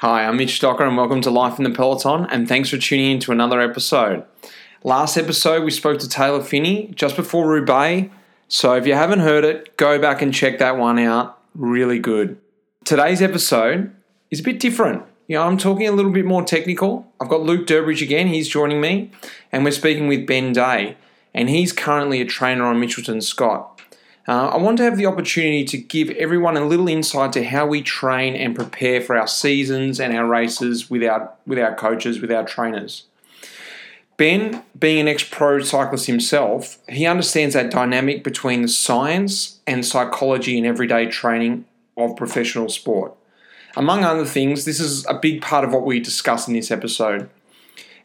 Hi, I'm Mitch Docker, and welcome to Life in the Peloton, and thanks for tuning in to another episode. Last episode, we spoke to Taylor Phinney just before Roubaix, so if you haven't heard it, go back and check that one out. Really good. Today's episode is a bit different. You know, I'm talking a little bit more technical. I've got Luke Durbridge again, he's joining me, and we're speaking with Ben Day, and he's currently a trainer on Mitchelton Scott. Uh, I want to have the opportunity to give everyone a little insight to how we train and prepare for our seasons and our races with our, with our coaches, with our trainers. Ben, being an ex pro cyclist himself, he understands that dynamic between the science and psychology in everyday training of professional sport. Among other things, this is a big part of what we discuss in this episode.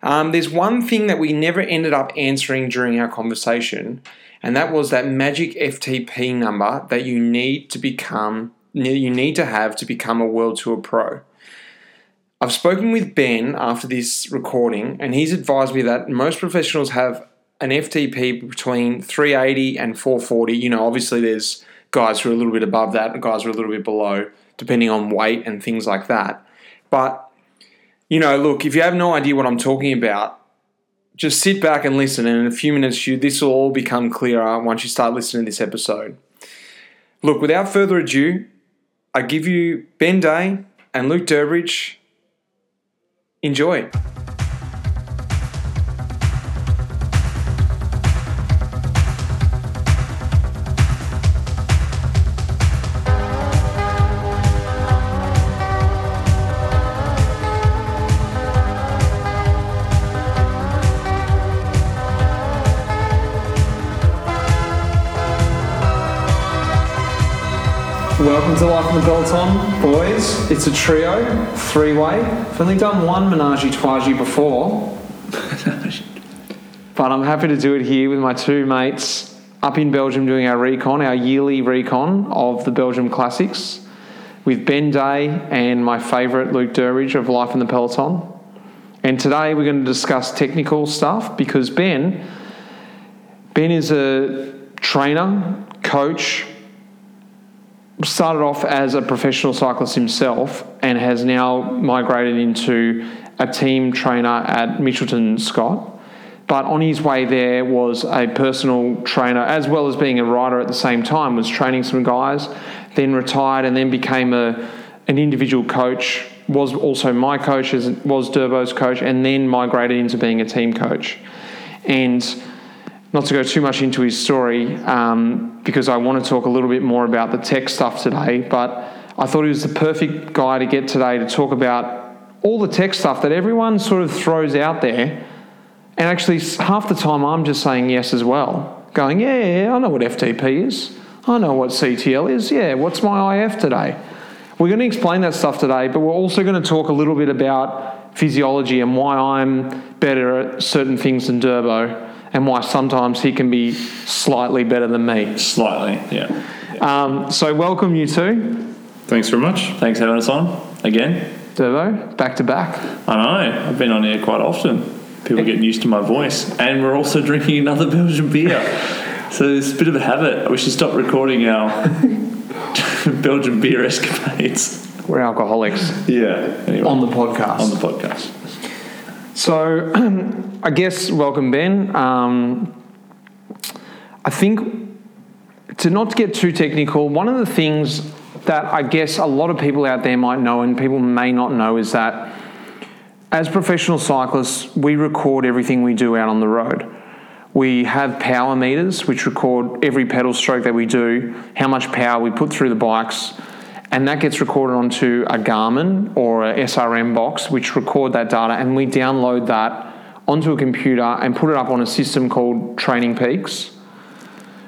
Um, there's one thing that we never ended up answering during our conversation, and that was that magic FTP number that you need to become you need to have to become a World Tour pro. I've spoken with Ben after this recording, and he's advised me that most professionals have an FTP between 380 and 440. You know, obviously there's guys who are a little bit above that, and guys who are a little bit below, depending on weight and things like that. But you know, look, if you have no idea what I'm talking about, just sit back and listen, and in a few minutes, you this will all become clearer uh, once you start listening to this episode. Look, without further ado, I give you Ben Day and Luke Durbridge. Enjoy. Welcome to Life in the Peloton, boys. It's a trio, three way. I've only done one Menage a Trois before, but I'm happy to do it here with my two mates up in Belgium doing our recon, our yearly recon of the Belgium Classics, with Ben Day and my favourite Luke Durbridge of Life in the Peloton. And today we're going to discuss technical stuff because Ben, Ben is a trainer, coach, started off as a professional cyclist himself and has now migrated into a team trainer at Mitchelton Scott. But on his way there was a personal trainer, as well as being a rider at the same time, was training some guys, then retired and then became a, an individual coach, was also my coach, was Durbo's coach, and then migrated into being a team coach. And not to go too much into his story, um, because I want to talk a little bit more about the tech stuff today, but I thought he was the perfect guy to get today to talk about all the tech stuff that everyone sort of throws out there. And actually, half the time I'm just saying yes as well, going, yeah, yeah, I know what FTP is. I know what CTL is. Yeah, what's my IF today? We're going to explain that stuff today, but we're also going to talk a little bit about physiology and why I'm better at certain things than Durbo and why sometimes he can be slightly better than me. Slightly, yeah. yeah. Um, so, welcome you two. Thanks very much. Thanks for having us on again. Durbo, back to back. I know. I've been on here quite often. People are getting used to my voice. And we're also drinking another Belgian beer. So it's a bit of a habit. We should stop recording our Belgian beer escapades. We're alcoholics. Yeah. Anyway, on the podcast. On the podcast. So, I guess welcome Ben. Um, I think to not get too technical, one of the things that I guess a lot of people out there might know and people may not know is that as professional cyclists, we record everything we do out on the road. We have power meters which record every pedal stroke that we do, how much power we put through the bikes, and that gets recorded onto a Garmin or a SRM box, which record that data, and we download that onto a computer and put it up on a system called Training Peaks,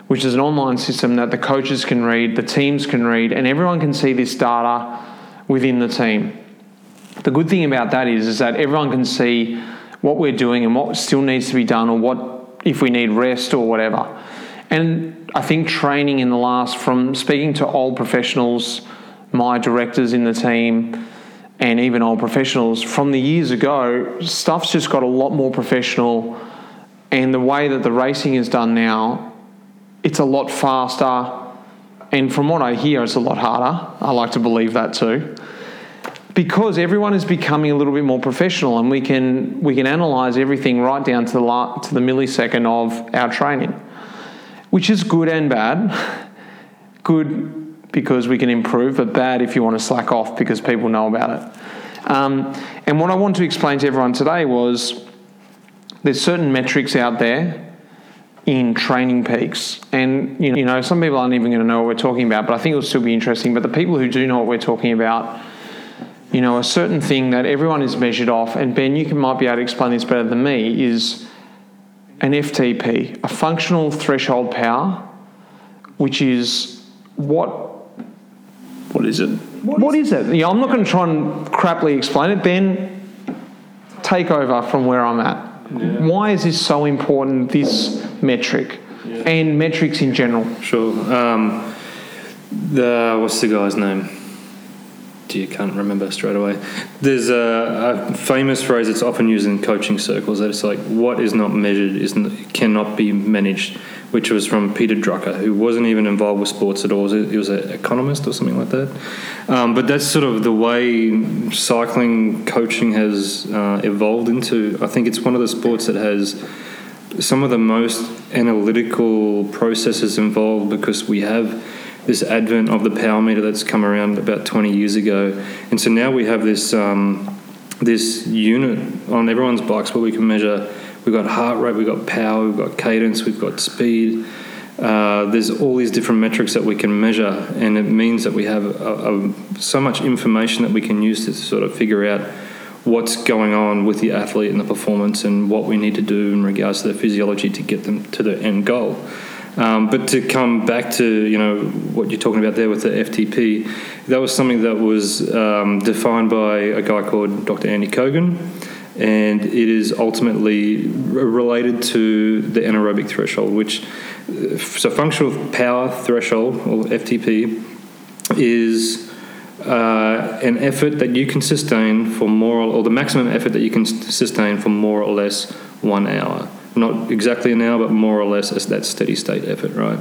which is an online system that the coaches can read, the teams can read, and everyone can see this data within the team. The good thing about that is, is that everyone can see what we're doing and what still needs to be done or what if we need rest or whatever. And I think training in the last, from speaking to old professionals, my directors in the team, and even old professionals from the years ago, stuff's just got a lot more professional. And the way that the racing is done now, it's a lot faster. And from what I hear, it's a lot harder. I like to believe that too. because everyone is becoming a little bit more professional and we can we can analyze everything right down to the la- to the millisecond of our training which is good and bad good because we can improve but bad if you want to slack off because people know about it. Um, and what i want to explain to everyone today was there's certain metrics out there in training peaks. And you know some people aren't even going to know what we're talking about but i think it'll still be interesting. But the people who do know what we're talking about you know, a certain thing that everyone is measured off, and Ben, you can, might be able to explain this better than me, is an FTP, a functional threshold power, which is what What is it? what is it? Yeah, I'm not going to try and craply explain it. Ben, take over from where I'm at. Why is this so important, this metric, and metrics in general? Sure. Um, the what's the guy's name? I can't remember straight away. There's a, a famous phrase that's often used in coaching circles that it's like what is not measured is cannot be managed, which was from Peter Drucker, who wasn't even involved with sports at all. He was an economist or something like that. Um, but that's sort of the way cycling coaching has uh, evolved into. I think it's one of the sports that has some of the most analytical processes involved because we have this advent of the power meter that's come around about 20 years ago, and so now we have this um, this unit on everyone's bikes where we can measure. We've got heart rate, we've got power, we've got cadence, we've got speed. Uh, there's all these different metrics that we can measure, and it means that we have a, a, so much information that we can use to sort of figure out what's going on with the athlete and the performance and what we need to do in regards to their physiology to get them to the end goal. Um, but to come back to you know what you're talking about there with the FTP, that was something that was um, defined by a guy called Dr. Andy Coggan, and it is ultimately related to the anaerobic threshold, which uh, so functional power threshold or FTP is uh, an effort that you can sustain for more or, or the maximum effort that you can sustain for more or less one hour. Not exactly an hour, but more or less as that steady state effort, right?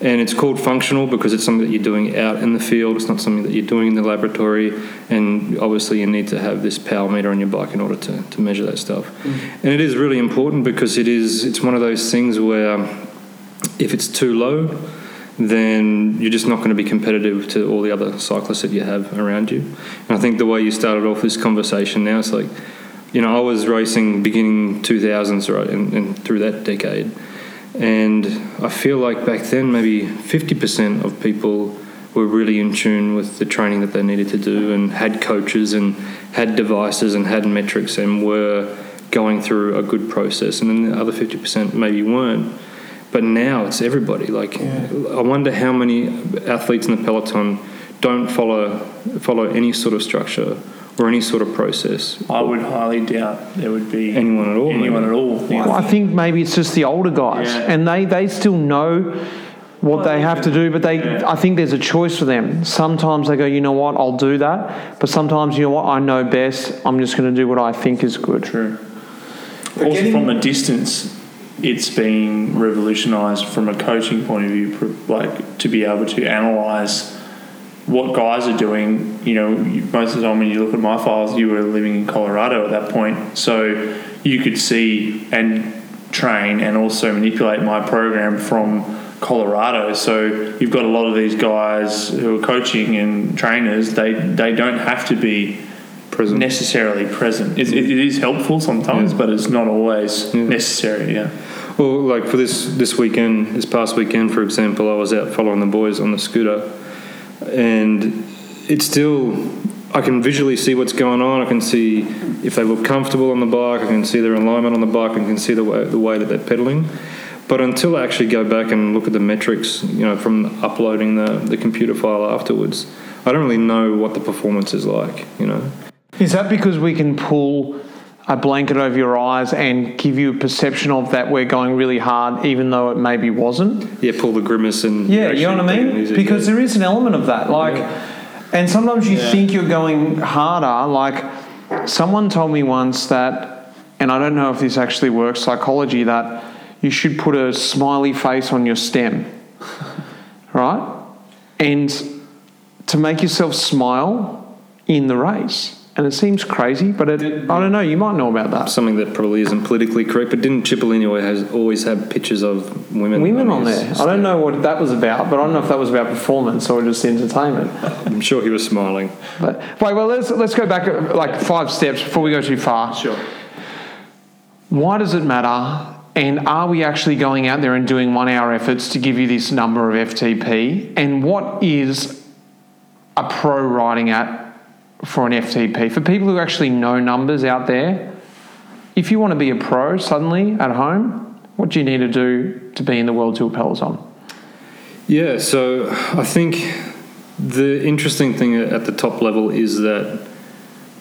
And it's called functional because it's something that you're doing out in the field. It's not something that you're doing in the laboratory. And obviously, you need to have this power meter on your bike in order to, to measure that stuff. Mm. And it is really important because it is it's one of those things where if it's too low, then you're just not going to be competitive to all the other cyclists that you have around you. And I think the way you started off this conversation now, it's like, you know, I was racing beginning 2000s, right, and, and through that decade. And I feel like back then, maybe 50% of people were really in tune with the training that they needed to do and had coaches and had devices and had metrics and were going through a good process. And then the other 50% maybe weren't. But now it's everybody. Like, I wonder how many athletes in the peloton don't follow follow any sort of structure or any sort of process. I would highly doubt there would be Anyone at all, Anyone maybe. at all. Well, I think maybe it's just the older guys, Yeah. and they, they still know what they have to do, but they Yeah. I think there's a choice for them. Sometimes they go, you know what, I'll do that, but sometimes you know what, I know best. I'm just going to do what I think is good. True. Also, from a distance, it's been revolutionised from a coaching point of view, like to be able to analyse what guys are doing. You know, most of the time when you look at my files, you were living in Colorado at that point, so you could see and train and also manipulate my program from Colorado. So you've got a lot of these guys who are coaching and trainers. They they don't have to be Present. necessarily present. It, it, it is helpful sometimes, but it's not always necessary. Yeah. Well, like for this this weekend, this past weekend, for example, I was out following the boys on the scooter, and it's still I can visually see what's going on. I can see if they look comfortable on the bike. I can see their alignment on the bike. I can see the way the way that they're pedaling. But until I actually go back and look at the metrics, you know, from uploading the, the computer file afterwards, I don't really know what the performance is like, you know. Is that because we can pull a blanket over your eyes and give you a perception of that we're going really hard, even though it maybe wasn't? Yeah, pull the grimace and Yeah, you know what I actually take it mean? Because there is an element of that. Like, and sometimes you Yeah. think you're going harder. Like, someone told me once that, and I don't know if this actually works psychology, that you should put a smiley face on your stem, right? And to make yourself smile in the race. And it seems crazy, but it, I don't know. You might know about that. Something that probably isn't politically correct, but didn't Cipollini has always have pictures of women? Women on there. I don't know what that was about, but I don't know if that was about performance or just entertainment. I'm sure he was smiling. But wait, well, let's let's go back like five steps before we go too far. Sure. Why does it matter? And are we actually going out there and doing one hour efforts to give you this number of FTP? And what is a pro riding at for an FTP? For people who actually know numbers out there, if you want to be a pro suddenly at home, what do you need to do to be in the World Tour Peloton? Yeah, so I think the interesting thing at the top level is that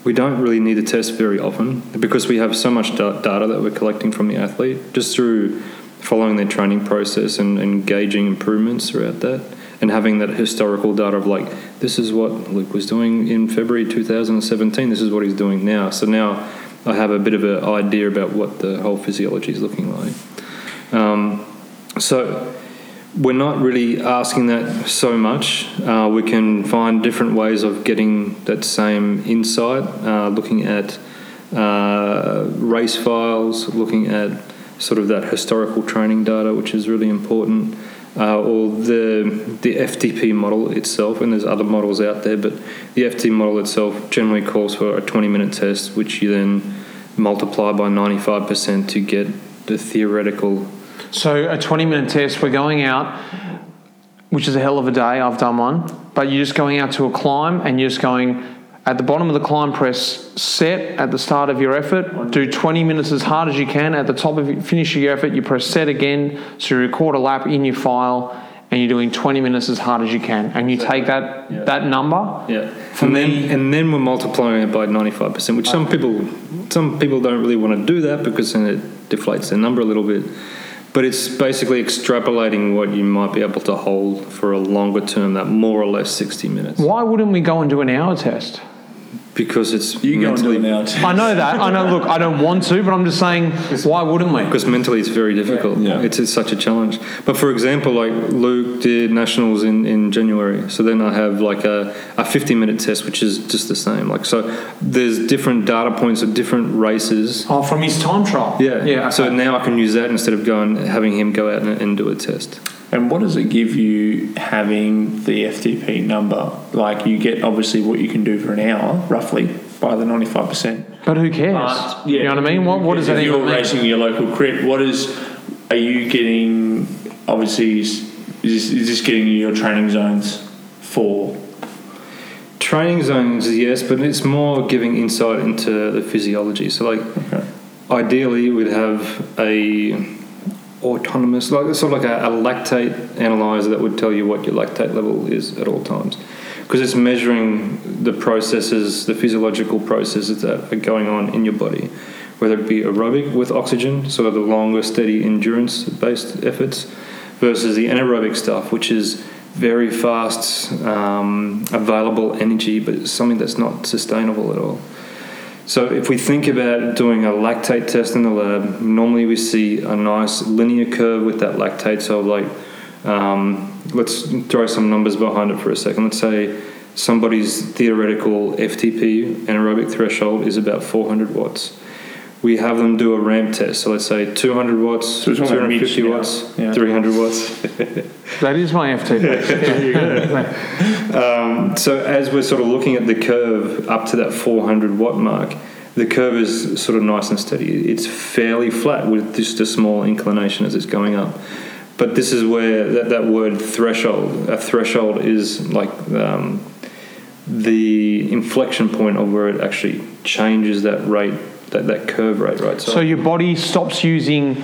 we don't really need to test very often because we have so much data that we're collecting from the athlete just through following their training process and, and gauging improvements throughout that and having that historical data of like this is what Luke was doing in February 2017 this is what he's doing now. So now I have a bit of an idea about what the whole physiology is looking like. Um, so we're not really asking that so much. Uh, we can find different ways of getting that same insight, uh, looking at uh, race files, looking at sort of that historical training data, which is really important, uh, or the the FTP model itself. And there's other models out there, but the FTP model itself generally calls for a 20 minute test, which you then multiply by 95% to get the theoretical So a 20 minute test, we're going out, which is a hell of a day. I've done one, but you're just going out to a climb and you're just going at the bottom of the climb, press set at the start of your effort. Do 20 minutes as hard as you can. At the top of your, finish your effort, you press set again. So you record a lap in your file, and you're doing 20 minutes as hard as you can. And you take that Yeah. that number. Yeah, For and then and then we're multiplying it by ninety five percent, which some people some people don't really want to do that because then it deflates the number a little bit. But it's basically extrapolating what you might be able to hold for a longer term, that more or less sixty minutes, Why wouldn't we go and do an hour test? Because it's You go and do mentally it now. I know that. I know. Look, I don't want to, but I'm just saying, why wouldn't we? because mentally it's very difficult. Yeah. It's, it's such a challenge. But for example, like Luke did nationals in, in January, so then I have like a, a 50 minute test, which is just the same. Like so, there's different data points of different races. Oh, from his time trial. Yeah, Yeah. So now I can use that instead of going having him go out and, and do a test. And what does it give you having the FTP number? Like you get obviously what you can do for an hour, roughly, by the ninety five percent. But who cares? you know what I mean? What, what does that if you're racing your local crit, what is? Are you getting? Obviously, is is this, is this getting you your training zones for? Training zones, yes, but it's more giving insight into the physiology. So, like, Okay. ideally, we'd have a autonomous, like sort of like a, a lactate analyzer that would tell you what your lactate level is at all times, because it's measuring the processes, the physiological processes that are going on in your body, whether it be aerobic with oxygen, so the longer, steady endurance-based efforts, versus the anaerobic stuff, which is very fast, um, available energy, but it's something that's not sustainable at all. So if we think about doing a lactate test in the lab, normally we see a nice linear curve with that lactate. So like, um, let's throw some numbers behind it for a second. Let's say somebody's theoretical FTP anaerobic threshold is about 400 watts. We have them do a ramp test. So let's say 200 watts, So we're talking about 250 watts, Yeah. 300 watts. That is my FTP. Um, so as we're sort of looking at the curve up to that 400 watt mark, the curve is sort of nice and steady. It's fairly flat with just a small inclination as it's going up. But this is where that, that word threshold, a threshold is like um, the inflection point of where it actually changes that rate, that, that curve rate, right? so your body stops using.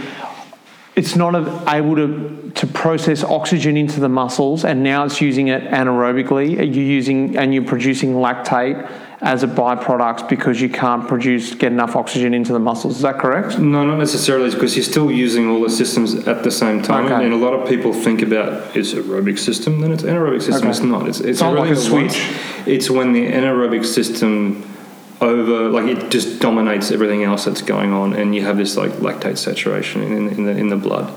It's not able to, to process oxygen into the muscles, and now it's using it anaerobically. You're using and you're producing lactate as a byproduct because you can't produce get enough oxygen into the muscles. Is that correct? No, not necessarily, because you're still using all the systems at the same time. Okay. And a lot of people think about it's aerobic system, then it's anaerobic system. Okay. It's not. It's, it's not like a everything switch. once. It's when the anaerobic system over, like it just dominates everything else that's going on, and you have this like lactate saturation in, in the in the blood.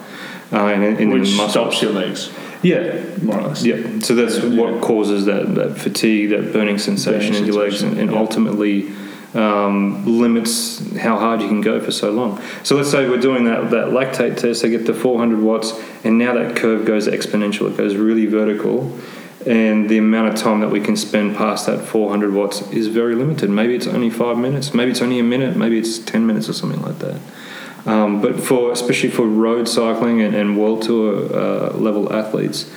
uh, in, in Which the muscles. stops your legs, Yeah, more or less. yeah. So that's Yeah. what causes that, that fatigue, that burning sensation Burning in your legs, and, and yeah. ultimately um, limits how hard you can go for so long. So let's say we're doing that, that lactate test, I get to 400 watts, and now that curve goes exponential, it goes really vertical. And the amount of time that we can spend past that 400 watts is very limited. Maybe it's only five minutes, maybe it's only a minute, maybe it's 10 minutes or something like that. Um, but for especially for road cycling and, and world tour uh, level athletes,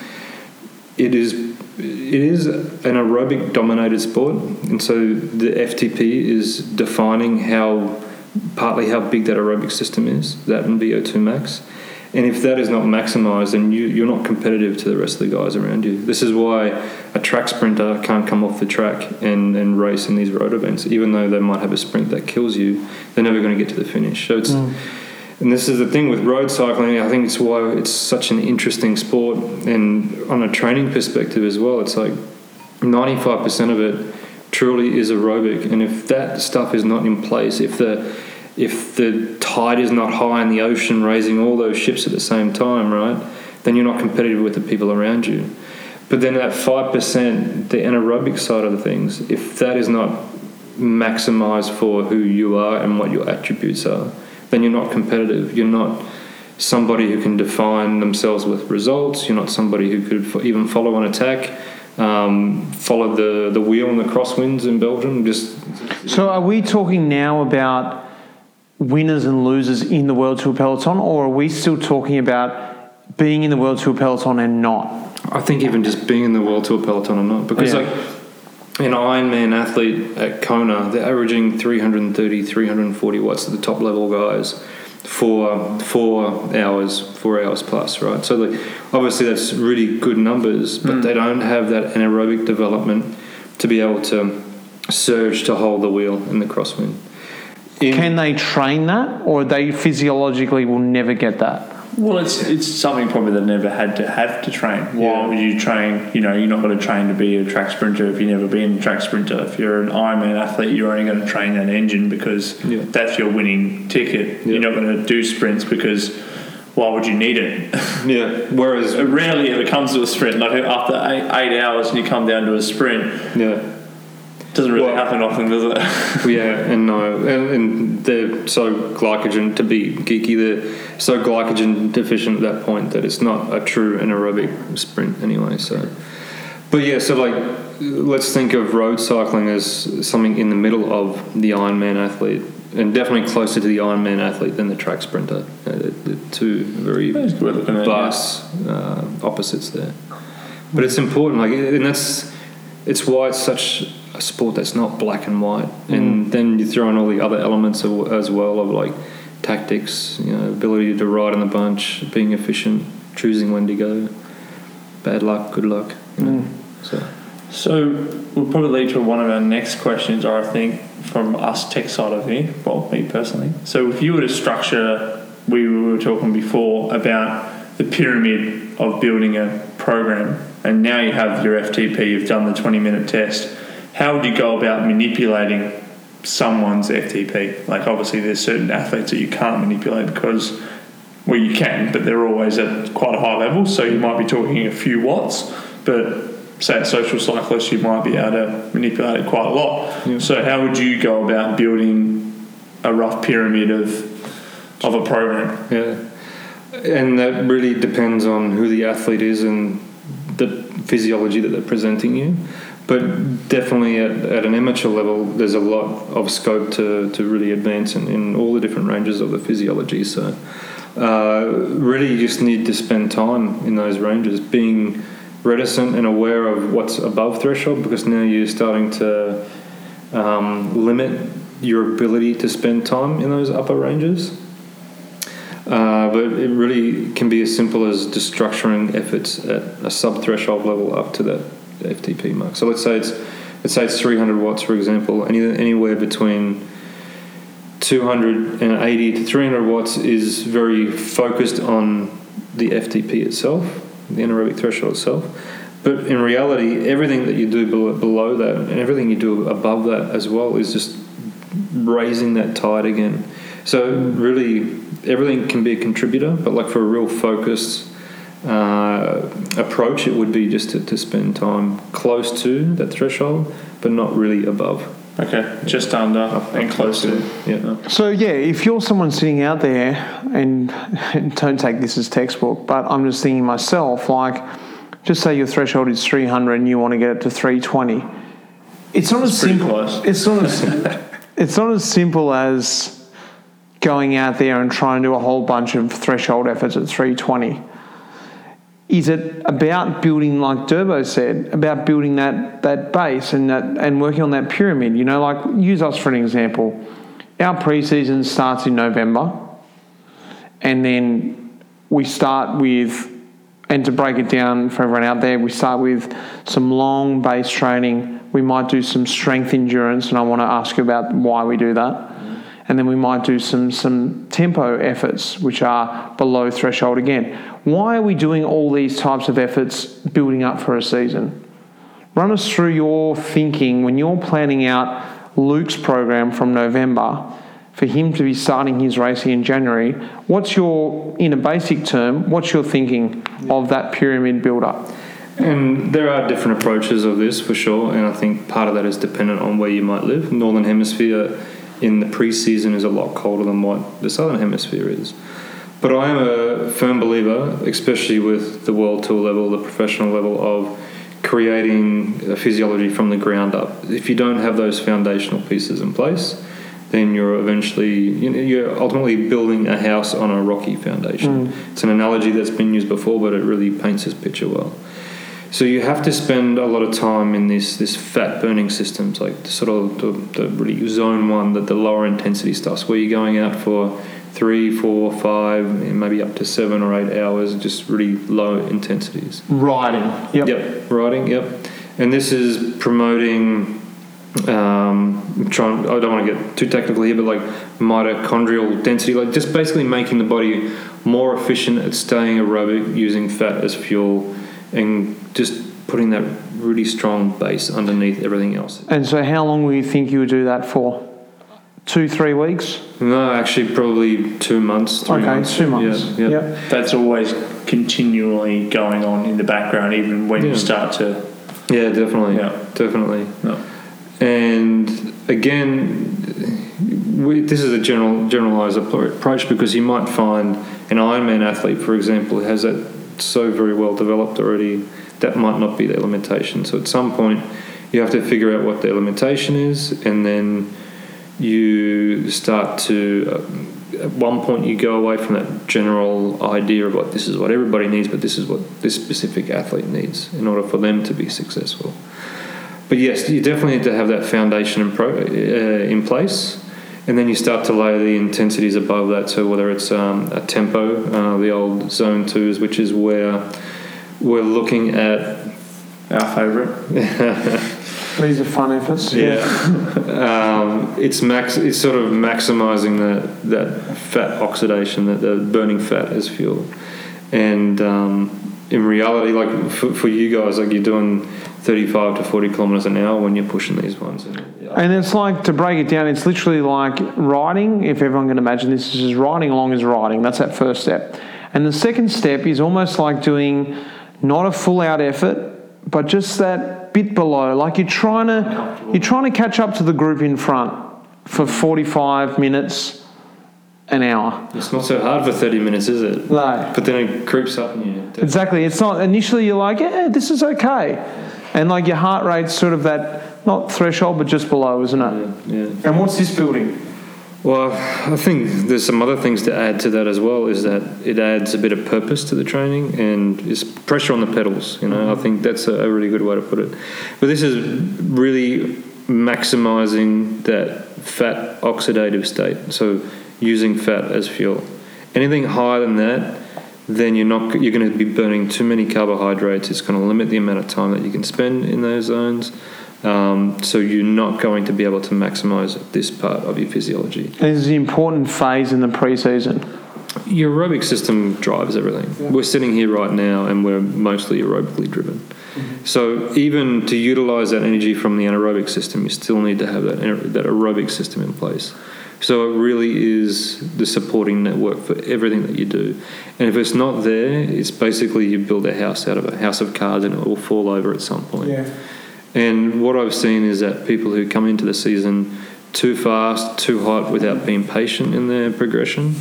it is it is an aerobic dominated sport, and so the FTP is defining how partly how big that aerobic system is, that and VO2 max. And if that is not maximized, then you, you're not competitive to the rest of the guys around you. This is why a track sprinter can't come off the track and, and race in these road events, even though they might have a sprint that kills you. They're never going to get to the finish. So it's mm. and this is the thing with road cycling. I think it's why it's such an interesting sport, and on a training perspective as well. It's like ninety-five percent of it truly is aerobic, and if that stuff is not in place, if the if the tide is not high in the ocean, raising all those ships at the same time, right? Then you're not competitive with the people around you. But then that five percent, the anaerobic side of the things, if that is not maximized for who you are and what your attributes are, then you're not competitive. You're not somebody who can define themselves with results. You're not somebody who could even follow an attack, um, follow the, the wheel and the crosswinds in Belgium. Just So are we talking now about winners and losers in the World Tour peloton, or are we still talking about being in the World Tour peloton and not? I think even just being in the World Tour peloton or not, because Yeah. like an Ironman athlete at Kona, they're averaging 330, 340 watts at the top level guys for four hours, four hours plus, right? So like, obviously that's really good numbers, but mm. they don't have that anaerobic development to be able to surge to hold the wheel in the crosswind. In- Can they train that, or they physiologically will never get that? Well, it's it's something probably they never had to have to train. Why Yeah. would you train? You know, you're not going to train to be a track sprinter if you've never been a track sprinter. If you're an Ironman athlete, you're only going to train that engine because Yeah. that's your winning ticket. Yeah. You're not going to do sprints because why would you need it? yeah. Whereas, Rarely ever comes to a sprint. Like after eight, eight hours and you come down to a sprint, yeah. Doesn't really Well- happen often, does it? Yeah, and no, and, and they're so glycogen to be geeky. They're so glycogen deficient at that point that it's not a true anaerobic sprint anyway. So, but yeah, so like let's think of road cycling as something in the middle of the Ironman athlete, and definitely closer to the Ironman athlete than the track sprinter. Uh, the, the two very That's good looking at it, yeah. vast uh, opposites there. But it's important, like, and that's it's why it's such a sport that's not black and white. Mm. And then you throw in all the other elements of, as well of like tactics, you know, ability to ride in the bunch, being efficient, choosing when to go, bad luck, good luck. You know? Mm. So So we'll probably lead to one of our next questions, or I think from us tech side of here, well, me personally. So if you were to structure, we were talking before about the pyramid of building a program, and now you have your FTP, you've done the 20 minute test. How would you go about manipulating someone's FTP? Like obviously there's certain athletes that you can't manipulate because well, you can, but they're always at quite a high level. So you might be talking a few watts, but say a social cyclist, you might be able to manipulate it quite a lot. So how would you go about building a rough pyramid of of a program? yeah, and that really depends on who the athlete is and the physiology that they're presenting you. But definitely at, at an amateur level, there's a lot of scope to, to really advance in, in all the different ranges of the physiology. So, uh, really, you just need to spend time in those ranges, being reticent and aware of what's above threshold, because now you're starting to um, limit your ability to spend time in those upper ranges. Uh, but it really can be as simple as just structuring efforts at a sub threshold level up to that FTP mark. So let's say it's let's say it's 300 watts, for example. Any, anywhere between 280 to 300 watts is very focused on the FTP itself, the anaerobic threshold itself. But in reality, everything that you do below, that and everything you do above that as well is just raising that tide again. So really, everything can be a contributor, but like for a real focused uh, approach, it would be just to, to spend time close to that threshold, but not really above. Okay, just under and close to. Yeah. So yeah, if you're someone sitting out there, and don't take this as textbook, but I'm just thinking myself, like, just say your threshold is 300 and you want to get it to 320. It's not as simple. close. It's not as it's not as simple as going out there and trying to do a whole bunch of threshold efforts at 320. Is it about building, like Durbo said, about building that that base and that and working on that pyramid? You know, like use us for an example. Our preseason starts in November, and then we start with, and to break it down for everyone out there, we start with some long base training. We might do some strength endurance, and I want to ask you about why we do that. And then we might do some some tempo efforts, which are below threshold again. Why are we doing all these types of efforts building up for a season? Run us through your thinking when you're planning out Luke's program from November for him to be starting his racing in January. What's your, in a basic term, what's your thinking of that pyramid build up? And there are different approaches of this for sure, and I think part of that is dependent on where you might live. Northern Hemisphere in the pre-season is a lot colder than what the Southern Hemisphere is. But I am a firm believer, especially with the world tour level, the professional level, of creating a physiology from the ground up. If you don't have those foundational pieces in place, then you're eventually you know, you're ultimately building a house on a rocky foundation. Mm. It's an analogy that's been used before, but it really paints this picture well. So you have to spend a lot of time in this this fat burning systems, like the sort of the, the really zone one, that the lower intensity stuff, where you're going out for three, four, five, maybe up to seven or eight hours, just really low intensities. Riding. Yep. Yep, riding. Yep, and this is promoting. Um, trying. I don't want to get too technical here, but like mitochondrial density, like just basically making the body more efficient at staying aerobic using fat as fuel, and just putting that really strong base underneath everything else. And so, how long will you think you would do that for? Two, three weeks? No, actually, probably two months. Three okay, months. two months. Yeah, yeah. Yep. That's always continually going on in the background, even when Yeah. you start to. Yeah, definitely. Yeah. Definitely. No. And again, we, this is a general generalized approach because you might find an Ironman athlete, for example, has that so very well developed already. That might not be their limitation. So at some point, you have to figure out what their limitation is, and then you start to. Uh, at one point, you go away from that general idea of what this is what everybody needs, but this is what this specific athlete needs in order for them to be successful. But yes, you definitely need to have that foundation in, pro, uh, in place, and then you start to layer the intensities above that. So whether it's um, a tempo, uh, the old zone twos, which is where we're looking at Our favourite. These are fun efforts. yeah, um, it's max. It's sort of maximizing that that fat oxidation, that the burning fat as fuel, and um, in reality, like for, for you guys, like you're doing 35 to 40 kilometers an hour when you're pushing these ones. And, it's like to break it down, it's literally like riding. If everyone can imagine this, is just riding along as riding. That's that first step. And the second step is almost like doing not a full out effort, but just that bit below. Like you're trying to you're trying to catch up to the group in front for 45 minutes, an hour. It's not so hard for 30 minutes, is it? No. But then it creeps up in you. Exactly. It's not initially you're like, yeah, this is okay. And like your heart rate's sort of that not threshold but just below, isn't it? Yeah. And what's this building? Well, I think there's some other things to add to that as well. Is that it adds a bit of purpose to the training and it's pressure on the pedals. You know, I think that's a, a really good way to put it. But this is really maximizing that fat oxidative state. So using fat as fuel. Anything higher than that, then you're not you're going to be burning too many carbohydrates. It's going to limit the amount of time that you can spend in those zones. Um, so you're not going to be able to maximize this part of your physiology. This is an important phase in the pre-season. Your aerobic system drives everything. We're sitting here right now and we're mostly aerobically driven. So even to utilize that energy from the anaerobic system, you still need to have that that aerobic system in place. So it really is the supporting network for everything that you do. And if it's not there, it's basically you build a house out of a house of cards and it will fall over at some point. And what I've seen is that people who come into the season too fast, too hot, without being patient in their progression,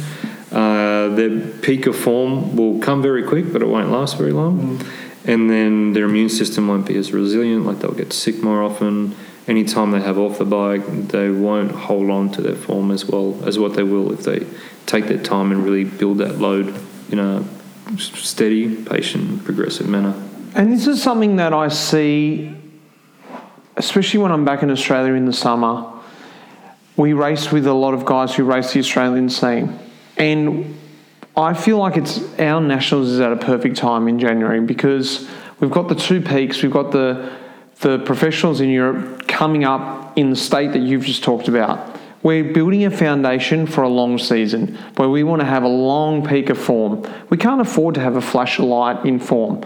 uh, their peak of form will come very quick, but it won't last very long. And then their immune system won't be as resilient, like they'll get sick more often. Anytime they have off the bike, they won't hold on to their form as well as what they will if they take their time and really build that load in a steady, patient, progressive manner. And this is something that I see, especially when I'm back in Australia in the summer. We race with a lot of guys who race the Australian scene. And I feel like it's our nationals is at a perfect time in January because we've got the two peaks, we've got the the professionals in Europe coming up in the state that you've just talked about. We're building a foundation for a long season where we want to have a long peak of form. We can't afford to have a flash of light in form.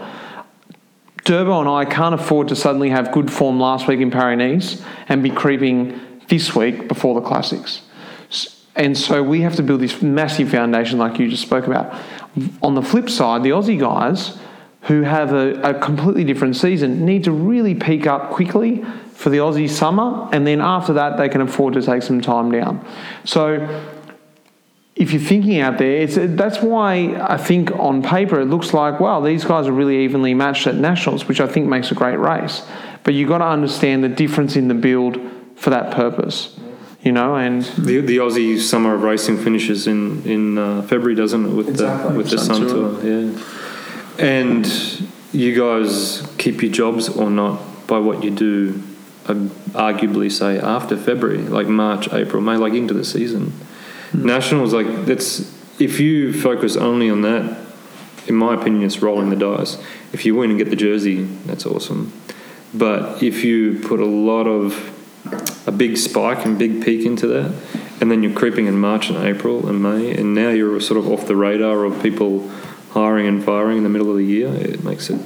Durbo and I can't afford to suddenly have good form last week in Paris and be creeping this week before the classics. And so we have to build this massive foundation like you just spoke about. On the flip side, the Aussie guys who have a, a completely different season need to really peak up quickly for the Aussie summer, and then after that, they can afford to take some time down. So if you're thinking out there, it's, that's why I think on paper it looks like, wow, these guys are really evenly matched at nationals, which I think makes a great race. But you've got to understand the difference in the build for that purpose, you know, and The, the Aussie summer of racing finishes in in uh, February, doesn't it? With Exactly. the with the Sun Sun Tour. Tour, yeah. And you guys keep your jobs or not by what you do. I'd arguably say after February, like March, April, May, like into the season. Hmm. Nationals, like that's if you focus only on that. In my opinion, it's rolling the dice. If you win and get the jersey, that's awesome. But if you put a lot of a big spike and big peak into that, and then you're creeping in March and April and May, and now you're sort of off the radar of people hiring and firing in the middle of the year, it makes it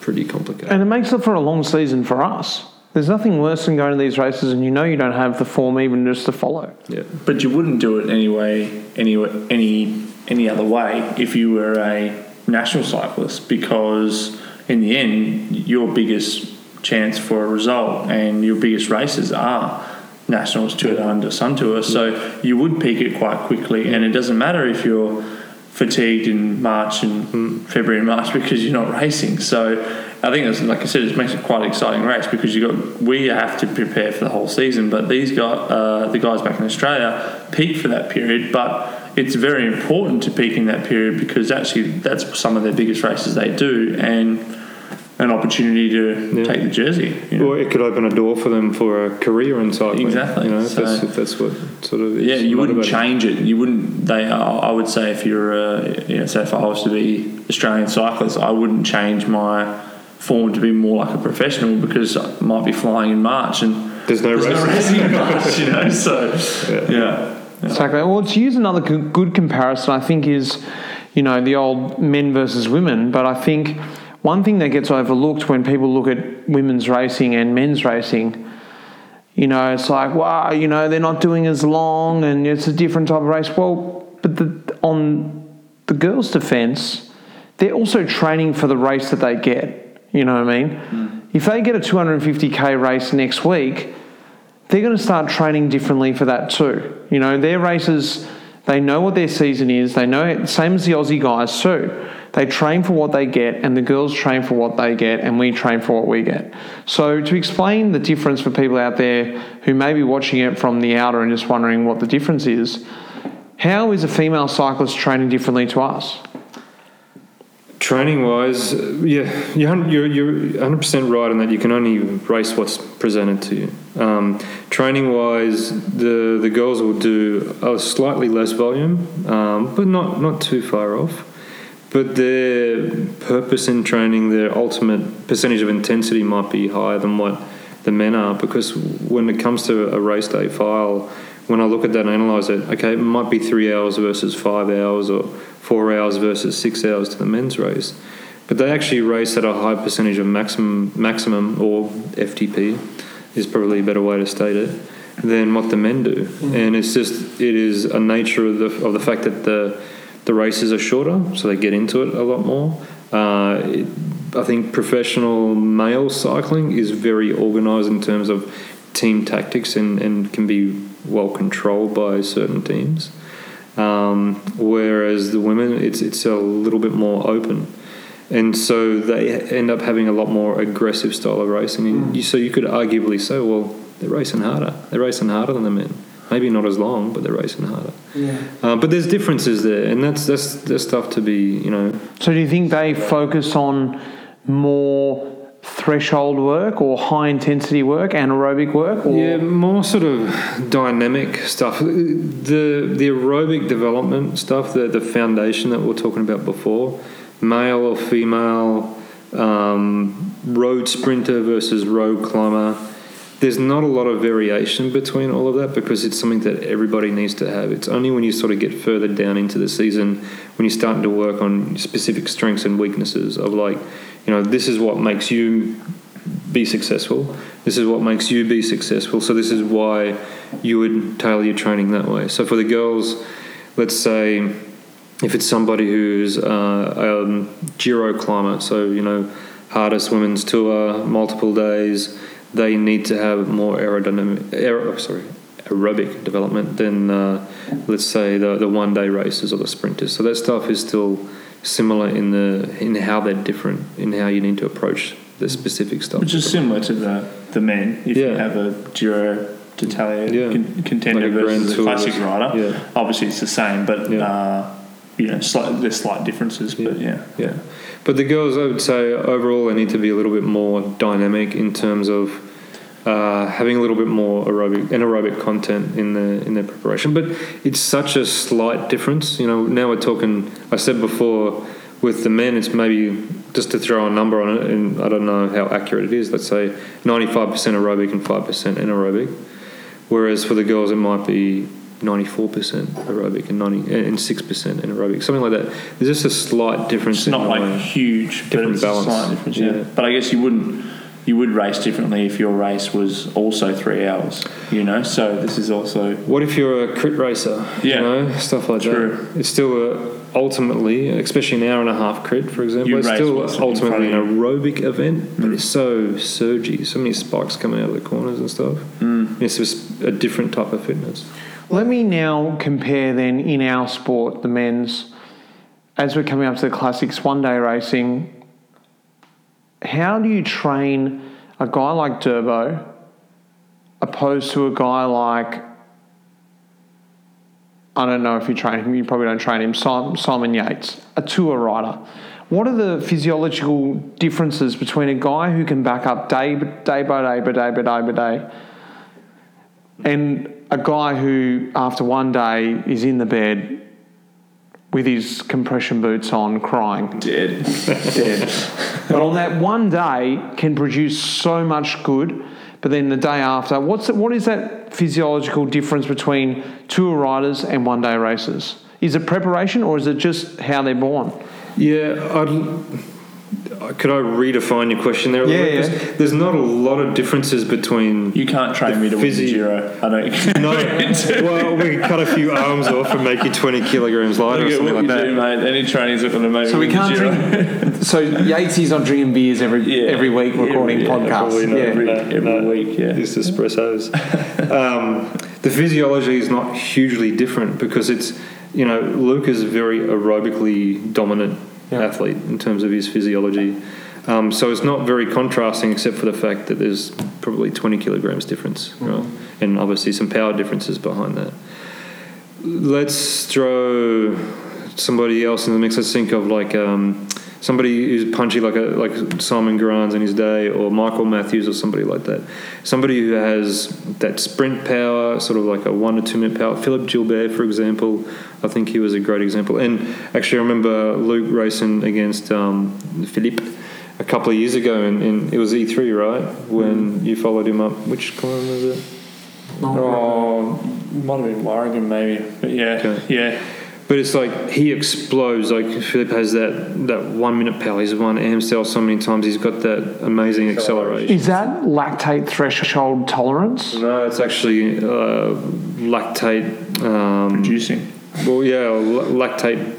pretty complicated. and it makes it for a long season for us. There's nothing worse than going to these races and you know you don't have the form even just to follow. Yeah, But you wouldn't do it anyway, any any any other way if you were a national cyclist, because in the end, your biggest chance for a result and your biggest races are nationals, Tour Down Under, Sun Tour. So you would peak it quite quickly, and it doesn't matter if you're fatigued in March and mm. February and March because you're not racing. So I think it's like I said, it makes it quite an exciting race because you got we have to prepare for the whole season, but these guys, uh, the guys back in Australia, peak for that period. But it's very important to peak in that period because actually that's some of their biggest races they do, and an opportunity to Yeah. take the jersey. you know. or it could open a door for them for a career in cycling. Exactly. You know, if So- that's, if that's what sort of Yeah, you wouldn't change it. You wouldn't. They. I would say if you're, a, you know, say if I was to be Australian cyclist, I wouldn't change my form to be more like a professional because I might be flying in March and There's no there's no racing in March, you know. So Yeah. yeah. Exactly. Well, to use another good comparison, I think is, you know, the old men versus women. But I think one thing that gets overlooked when people look at women's racing and men's racing, you know, it's like, wow, you know, they're not doing as long and it's a different type of race. Well, but the, on the girls' defence, they're also training for the race that they get. You know what I mean? Hmm. If they get a 250k race next week, they're going to start training differently for that too. You know, their races, they know what their season is. They know it, same as the Aussie guys too. They train for what they get, and the girls train for what they get, and we train for what we get. So, to explain the difference for people out there who may be watching it from the outer and just wondering what the difference is, how is a female cyclist training differently to us? Training wise, yeah, you're you're you're 100 percent right in that you can only race what's presented to you. Um, training wise, the the girls will do a slightly less volume, um, but not not too far off. But their purpose in training, their ultimate percentage of intensity might be higher than what the men are because when it comes to a race day file, when I look at that and analyse it, okay, it might be three hours versus five hours or four hours versus six hours to the men's race. but they actually race at a high percentage of maximum maximum or FTP is probably a better way to state it than what the men do, and it's just it is a nature of the of the fact that the the races are shorter, so they get into it a lot more. Uh, it, I think professional male cycling is very organised in terms of team tactics and, and can be well controlled by certain teams. Um, whereas the women, it's it's a little bit more open, and so they end up having a lot more aggressive style of racing. And you, so you could arguably say, well, they're racing harder. They're racing harder than the men. Maybe not as long, but they're racing harder. Yeah. Uh, but there's differences there, and that's that's that's tough to be, you know. So do you think they focus on more threshold work or high intensity work, anaerobic work? Or Yeah, more sort of dynamic stuff. The the aerobic development stuff, the the foundation that we're talking about before, male or female, um, road sprinter versus road climber. There's not a lot of variation between all of that because it's something that everybody needs to have. It's only when you sort of get further down into the season when you're starting to work on specific strengths and weaknesses of like, you know, this is what makes you be successful. This is what makes you be successful. So this is why you would tailor your training that way. So for the girls, let's say if it's somebody who's uh, um, Giro climber, so you know hardest women's tour, multiple days, they need to have more aerodynamic, aer- oh, sorry, aerobic development than uh, let's say the the one day races or the sprinters. So that stuff is still similar in the in how they're different in how you need to approach the specific stuff. Which is similar to the, the men. If you have a Giro d'Italia Yeah. con- contender Like a versus a classic rider, Yeah. obviously it's the same, but Yeah. uh, you know, slight, there's slight differences. But yeah, Yeah, but the girls, I would say overall, they need to be a little bit more dynamic in terms of uh, having a little bit more aerobic anaerobic content in the in their preparation. But it's such a slight difference. You know, now we're talking. I said before with the men, it's maybe just to throw a number on it, and I don't know how accurate it is. Let's say ninety five percent aerobic and five percent anaerobic. Whereas for the girls, it might be 94% aerobic and 90 and 6% anaerobic, something like that. There's just a slight difference. it's not the like huge, but it's balance. a slight difference. Yeah. Yeah. but I guess you wouldn't you would race differently if your race was also three hours. You know, so this is also What if you're a crit racer? Yeah. You know, stuff like True. that. It's still a, ultimately, especially an hour and a half crit, for example, You it's race still what's in ultimately an aerobic event, but Mm. it's so surgy, so many spikes coming out of the corners and stuff. Mm. It's just a different type of fitness. Let me now compare then in our sport, the men's, as we're coming up to the classics one day racing. How do you train a guy like Durbo opposed to a guy like, I don't know if you train him, you probably don't train him, Simon, Yates, a tour rider? What are the physiological differences between a guy who can back up day, day by day by day by day by day and a guy who, after one day, is in the bed with his compression boots on, crying, dead. dead. but on that one day, can produce so much good. But then the day after, what's it, what is that physiological difference between tour riders and one day races? Is it preparation or is it just how they're born? Yeah, I'd, could I redefine your question there? a little Yeah, bit? yeah. There's, there's not a lot of differences between. You can't train me to win the Physi- Giro. I don't. No, well, we can cut a few arms off and make you 20 kilograms lighter or Look at something what like you that. do, mate. Any training's not going to make So we can't Giro. drink. So Yatesy's not drinking beers every Yeah. every week recording Yeah, podcasts. probably not. Yeah. every, No, every no. week. Yeah. These espressos. um, the physiology is not hugely different because it's, you know, Luke is very aerobically dominant Athlete in terms of his physiology. Um, so it's not very contrasting, except for the fact that there's probably 20 kilograms difference, right? and obviously some power differences behind that. Let's throw somebody else in the mix. Let's think of like um, somebody who's punchy, like a like Simon Gerrans in his day, or Michael Matthews, or somebody like that. Somebody who has that sprint power, sort of like a one to two minute power. Philip Gilbert, for example, I think he was a great example. And actually, I remember Luke racing against um, Philippe a couple of years ago, and, and it was E3, right? When you followed him up. Which climb was it? Oh, might have been Warrigan maybe, but yeah, Okay. yeah. But it's like he explodes. Like Philip has that, that one minute power. He's won Amstel so many times. He's got that amazing acceleration. Is that lactate threshold tolerance? No, it's actually uh, lactate. Um, Producing. well, yeah, lactate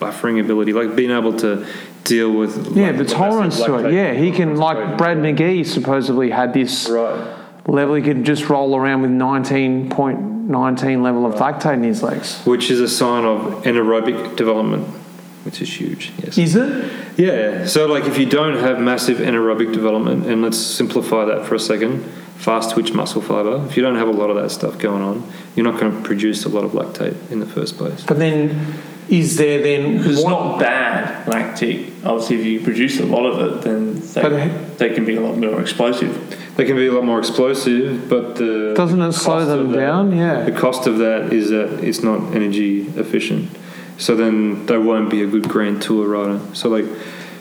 buffering ability, like being able to deal with. Yeah, like, the tolerance to it. Yeah, he can, like. Brad McGee supposedly had this Right. Level. He could just roll around with 19.19 level of lactate in his legs. Which is a sign of anaerobic development, which is huge. Yes. Is it? Yeah. So, like, if you don't have massive anaerobic development, and let's simplify that for a second, fast twitch muscle fiber. If you don't have a lot of that stuff going on, you're not going to produce a lot of lactate in the first place. But then, is there then It's what- not bad lactic. Obviously, if you produce a lot of it, then they, But- they can be a lot more explosive. They can be a lot more explosive, but the Doesn't it slow them of that- down? Yeah. The cost of that is that it's not energy efficient. So then they won't be a good Grand Tour rider. So like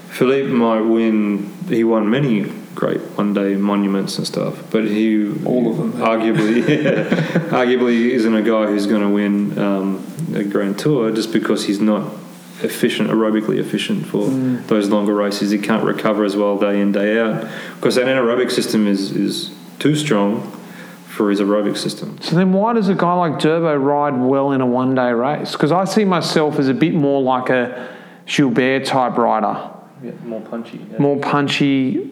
Philippe might win. He won many great one-day monuments and stuff, but he All of them. arguably yeah, arguably isn't a guy who's going to win um, a Grand Tour just because he's not efficient, aerobically efficient for Mm. those longer races. He can't recover as well day in day out because that anaerobic system is is too strong for his aerobic system. So then, why does a guy like Durbo ride well in a one-day race? Because I see myself as a bit more like a Gilbert type rider, Yeah, more punchy. more punchy,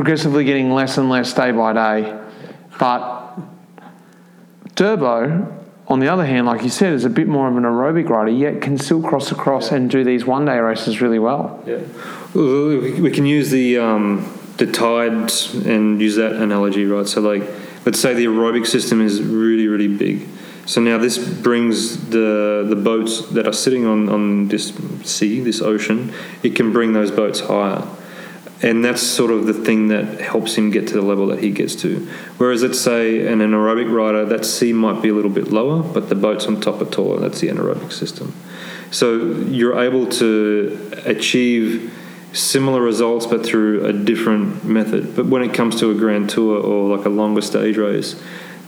progressively getting less and less day by day. But Durbo, on the other hand, like you said, is a bit more of an aerobic rider, yet can still cross across and do these one-day races really well. Yeah, we we can use the um, the tide and use that analogy, right? So, like, let's say the aerobic system is really, really big. So now this brings the the boats that are sitting on on this sea, this ocean. It can bring those boats higher, and that's sort of the thing that helps him get to the level that he gets to. Whereas, let's say an anaerobic rider, that C might be a little bit lower, but the boats on top are taller. That's the anaerobic system. So you're able to achieve similar results but through a different method. But when it comes to a grand tour or like a longer stage race,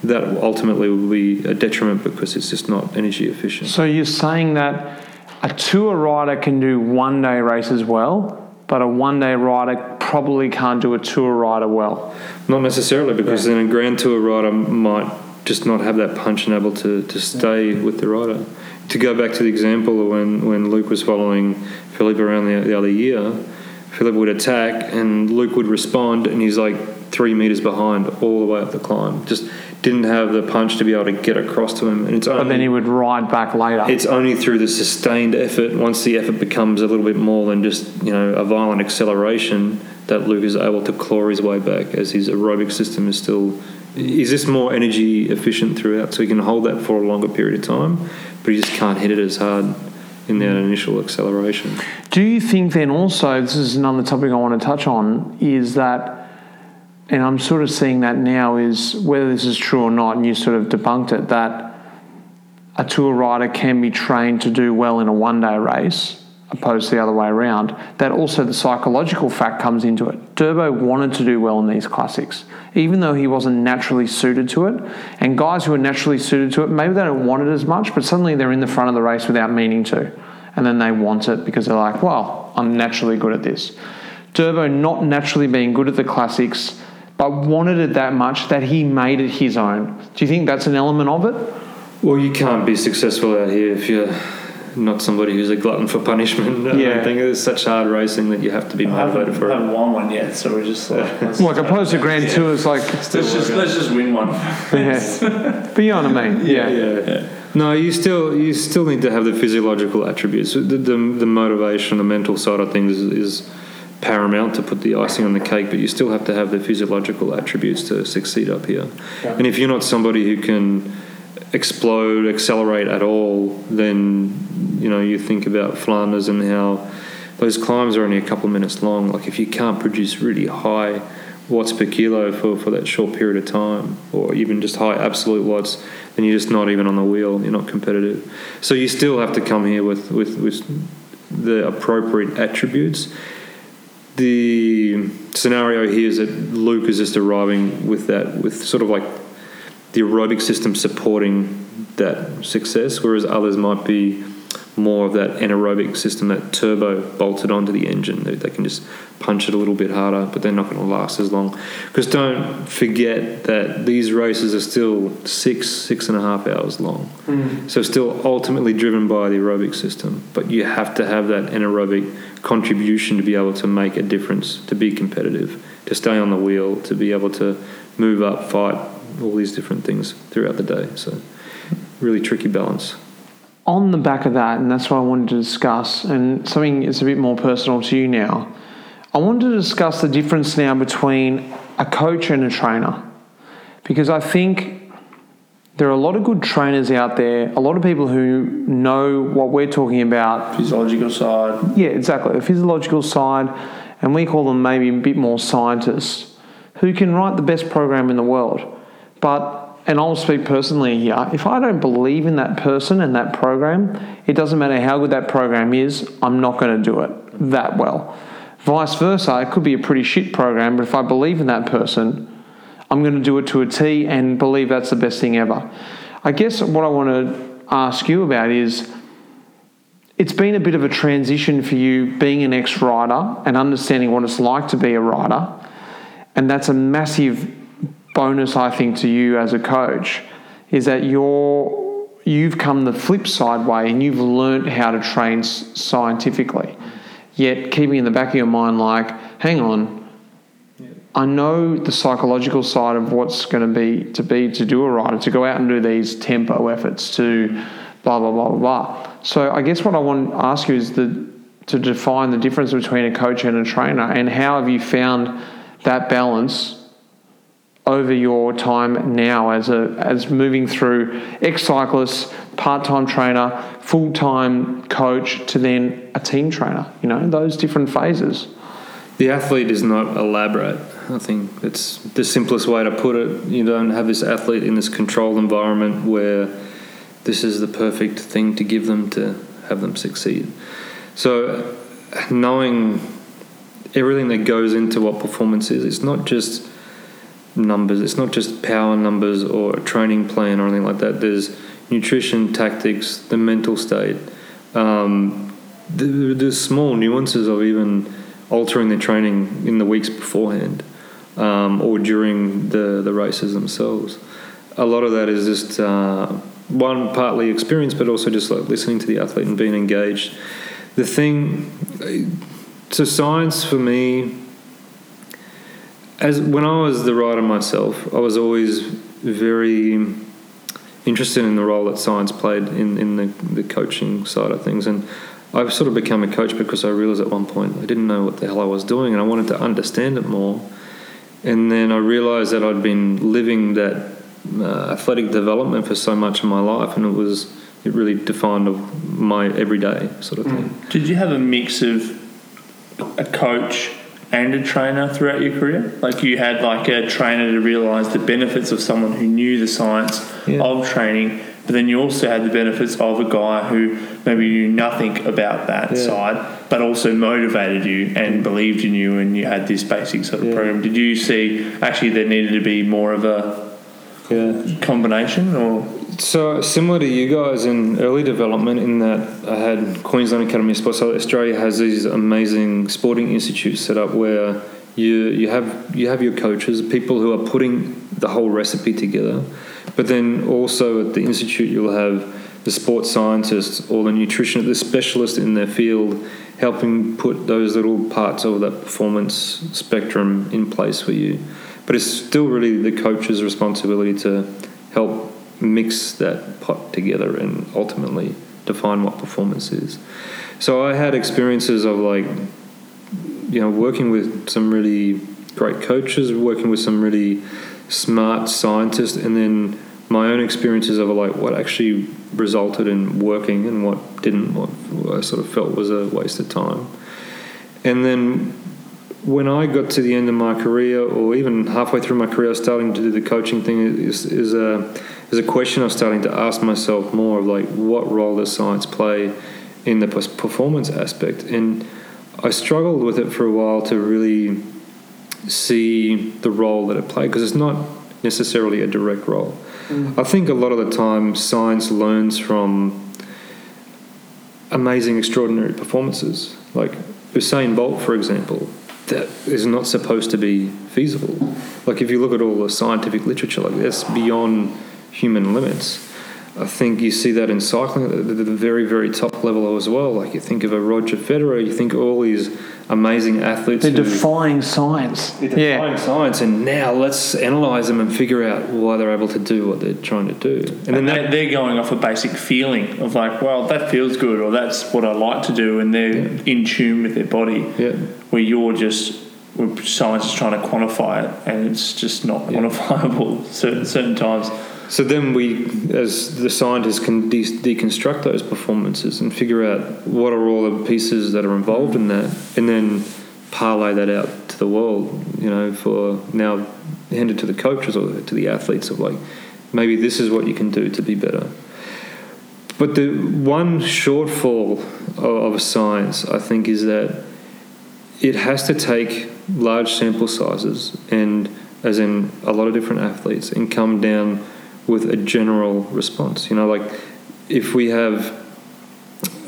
that ultimately will be a detriment because it's just not energy efficient. So you're saying that a tour rider can do one day races well, but a one day rider probably can't do a tour rider well. Not necessarily because then a grand tour rider might just not have that punch and able to, to stay with the rider. To go back to the example when, when Luke was following Philip around the, the other year, Philip would attack and Luke would respond and he's like three meters behind all the way up the climb. Just didn't have the punch to be able to get across to him. And it's But then he would ride back later. it's only through the sustained effort, once the effort becomes a little bit more than just, you know, a violent acceleration, that Luke is able to claw his way back as his aerobic system is still. Is this more energy efficient throughout? So he can hold that for a longer period of time, but he just can't hit it as hard in that initial acceleration. Do you think then also, this is another topic I want to touch on, is that, and I'm sort of seeing that now, is whether this is true or not, and you sort of debunked it, that a tour rider can be trained to do well in a one day race opposed to the other way around, that also the psychological fact comes into it. Durbo wanted to do well in these classics, even though he wasn't naturally suited to it. And guys who are naturally suited to it, maybe they don't want it as much, but suddenly they're in the front of the race without meaning to. And then they want it because they're like, well, I'm naturally good at this. Durbo not naturally being good at the classics, but wanted it that much that he made it his own. Do you think that's an element of it? Well, you can't be successful out here if you're not somebody who's a glutton for punishment. I Yeah. don't think it's such hard racing that you have to be motivated for it. I haven't won one yet, so we're just like, let's, Like opposed to Grand Tours, like, let's just let's just win one. yeah. but you know what I mean? Yeah. yeah. No, you still you still need to have the physiological attributes. The, the, the motivation, the mental side of things is, is paramount to put the icing on the cake, but you still have to have the physiological attributes to succeed up here. And if you're not somebody who can explode, accelerate at all, then you know you think about Flanders and how those climbs are only a couple of minutes long. Like if you can't produce really high watts per kilo for, for that short period of time, or even just high absolute watts, then you're just not even on the wheel. You're not competitive. So you still have to come here with with, with the appropriate attributes. The scenario here is that Luke is just arriving with that, with sort of like the aerobic system supporting that success, whereas others might be more of that anaerobic system, that turbo bolted onto the engine. They, they can just punch it a little bit harder, but they're not going to last as long. Because don't forget that these races are still six, six and a half hours long. Mm. So still ultimately driven by the aerobic system. But you have to have that anaerobic contribution to be able to make a difference, to be competitive, to stay on the wheel, to be able to move up, fight, all these different things throughout the day. So really tricky balance. On the back of that, and that's what I wanted to discuss, and something that's a bit more personal to you now, I wanted to discuss the difference now between a coach and a trainer. Because I think there are a lot of good trainers out there, a lot of people who know what we're talking about. Physiological side. Yeah, exactly, the physiological side, and we call them maybe a bit more scientists who can write the best program in the world. But and I'll speak personally here. If I don't believe in that person and that program, it doesn't matter how good that program is, I'm not going to do it that well. Vice versa, it could be a pretty shit program, but if I believe in that person, I'm going to do it to a T and believe that's the best thing ever. I guess what I want to ask you about is it's been a bit of a transition for you being an ex rider and understanding what it's like to be a rider. And that's a massive bonus, I think, to you as a coach is that you're, you've come the flip side way and you've learnt how to train scientifically. Yet keeping in the back of your mind, like, hang on, I know the psychological side of what's going to be to be to do a rider, to go out and do these tempo efforts, to blah blah blah blah blah. So I guess what I want to ask you is the to define the difference between a coach and a trainer, and how have you found that balance over your time now as a as moving through ex cyclist, part time trainer, full time coach to then a team trainer? You know those different phases. The athlete is not elaborate. I think that's the simplest way to put it. You don't have this athlete in this controlled environment where this is the perfect thing to give them to have them succeed. So, knowing everything that goes into what performance is, it's not just numbers, it's not just power numbers or a training plan or anything like that. There's nutrition, tactics, the mental state, um, the, the small nuances of even altering their training in the weeks beforehand um, or during the, the races themselves. A lot of that is just uh, one partly experience, but also just like listening to the athlete and being engaged. The thing, so science for me, as when I was the writer myself, I was always very interested in the role that science played in, in the, the coaching side of things. And I've sort of become a coach because I realized at one point I didn't know what the hell I was doing and I wanted to understand it more. And then I realized that I'd been living that uh, athletic development for so much of my life and it was it really defined of my everyday sort of thing. Did you have a mix of a coach and a trainer throughout your career? Like you had like a trainer to realise the benefits of someone who knew the science Yeah. of training, but then you also had the benefits of a guy who maybe knew nothing about that Yeah. side, but also motivated you and believed in you, and you had this basic sort of Yeah. program. Did you see actually there needed to be more of a Combination, or So similar to you guys in early development, in that I had Queensland Academy of Sports. So Australia has these amazing sporting institutes set up where you you have you have your coaches, people who are putting the whole recipe together, but then also at the institute you'll have the sports scientists or the nutritionist, the specialist in their field, helping put those little parts of that performance spectrum in place for you. But it's still really the coach's responsibility to help mix that pot together and ultimately define what performance is. So I had experiences of like, you know, working with some really great coaches, working with some really smart scientists, and then my own experiences of like what actually resulted in working and what didn't, what I sort of felt was a waste of time. And then when I got to the end of my career, or even halfway through my career, I was starting to do the coaching thing. Is is a is a question I was starting to ask myself more of like, what role does science play in the performance aspect? And I struggled with it for a while to really see the role that it played because it's not necessarily a direct role. Mm. I think a lot of the time science learns from amazing, extraordinary performances. Like Usain Bolt, for example, that is not supposed to be feasible. Like if you look at all the scientific literature, like that's beyond human limits. I think you see that in cycling at the, the very, very top level as well. Like you think of a Roger Federer, you think all these amazing athletes. They're who- defying science. they're Yeah. defying science, and now let's analyze them and figure out why they're able to do what they're trying to do. And then And that, they, they're going off a basic feeling of like, well, that feels good, or that's what I like to do, and they're in tune with their body. yeah, Where you're just, where science is trying to quantify it, and it's just not quantifiable certain certain times. So then we, as the scientists, can de- deconstruct those performances and figure out what are all the pieces that are involved in that, and then parlay that out to the world. You know, for now handed to the coaches or to the athletes of like, maybe this is what you can do to be better. But the one shortfall of, of science, I think, is that it has to take large sample sizes and, as in a lot of different athletes, and come down with a general response. You know, like if we have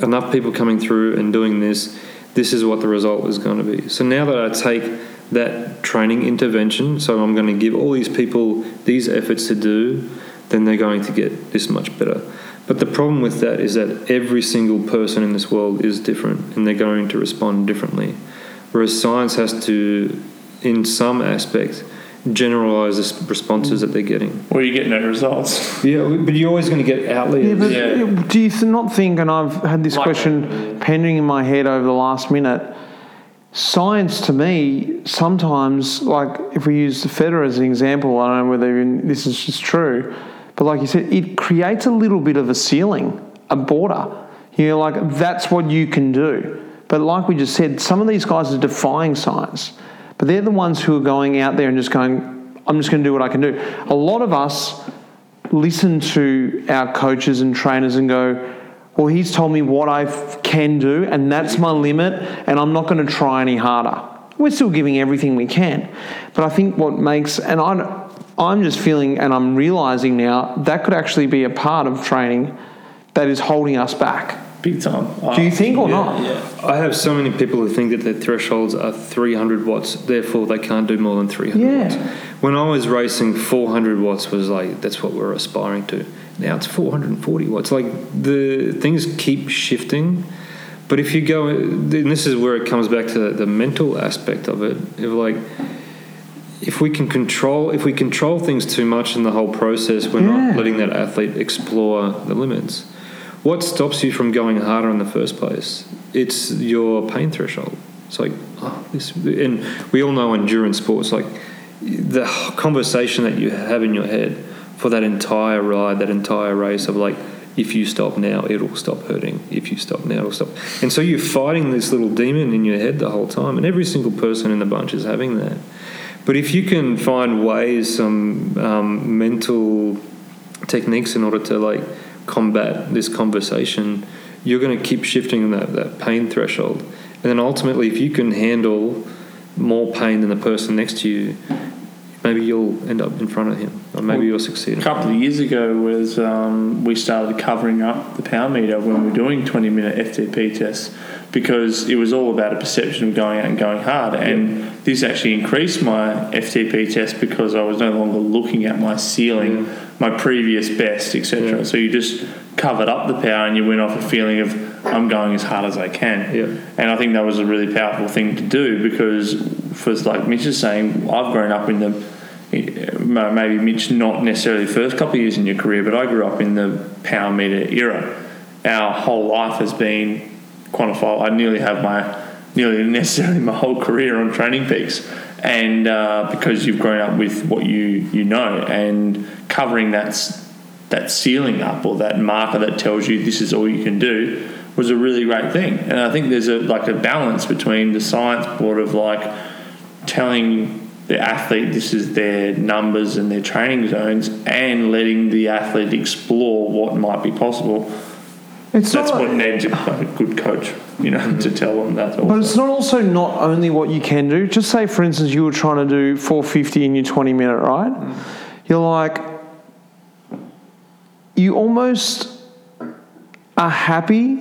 enough people coming through and doing this, this is what the result is going to be. So now that I take that training intervention, so I'm going to give all these people these efforts to do, then they're going to get this much better. But the problem with that is that every single person in this world is different and they're going to respond differently. Whereas science has to, in some aspect, generalize the responses that they're getting. Or you get no results. Yeah, but you're always going to get Yeah, outliers. but Yeah. do you not think, and I've had this Like- question pending in my head over the last minute, science to me, sometimes, like if we use the Federer as an example, I don't know whether even this is just true, but like you said, it creates a little bit of a ceiling, a border. You know, like that's what you can do. But like we just said, some of these guys are defying science, but they're the ones who are going out there and just going, I'm just going to do what I can do. A lot of us listen to our coaches and trainers and go, well, he's told me what I can do, and that's my limit, and I'm not going to try any harder. We're still giving everything we can. But I think what makes, and I, I'm just feeling, and I'm realizing now, that could actually be a part of training that is holding us back. Big time. Do you think or not? Yeah. I have so many people who think that their thresholds are 300 watts, therefore they can't do more than 300 Yeah. watts. When I was racing, 400 watts was like, that's what we're aspiring to. Now it's 440 watts. Like the things keep shifting. But if you go, and this is where it comes back to the mental aspect of it. If like, if we can control, if we control things too much in the whole process, we're Yeah. not letting that athlete explore the limits. What stops you from going harder in the first place? It's your pain threshold. It's like, oh, this, and we all know endurance sports, like the conversation that you have in your head for that entire ride, that entire race of like, if you stop now, it'll stop hurting. If you stop now, it'll stop. And so you're fighting this little demon in your head the whole time, and every single person in the bunch is having that. But if you can find ways, some um, mental techniques in order to like combat this conversation, you're going to keep shifting that, that pain threshold. And then ultimately, if you can handle more pain than the person next to you, maybe you'll end up in front of him, or maybe you'll succeed. A couple of years ago was um, we started covering up the power meter when we were doing 20 minute FTP tests because it was all about a perception of going out and going hard. And this actually increased my FTP test because I was no longer looking at my ceiling, my previous best, etc. Yeah. So you just covered up the power and you went off a feeling of I'm going as hard as I can. Yeah. And I think that was a really powerful thing to do because, for like Mitch is saying, I've grown up in the maybe Mitch not necessarily the first couple of years in your career, but I grew up in the power meter era. Our whole life has been quantified. I nearly have my nearly necessarily my whole career on training peaks, and uh, because you've grown up with what you you know and covering that that ceiling up or that marker that tells you this is all you can do was a really great thing. And I think there's a like a balance between the science board of like telling the athlete this is their numbers and their training zones and letting the athlete explore what might be possible. It's That's not, what needs a good coach, you know, to mm-hmm. tell them that. But it's not also not only what you can do. Just say, for instance, you were trying to do 450 in your 20 minute, right? Mm. You're like, you almost are happy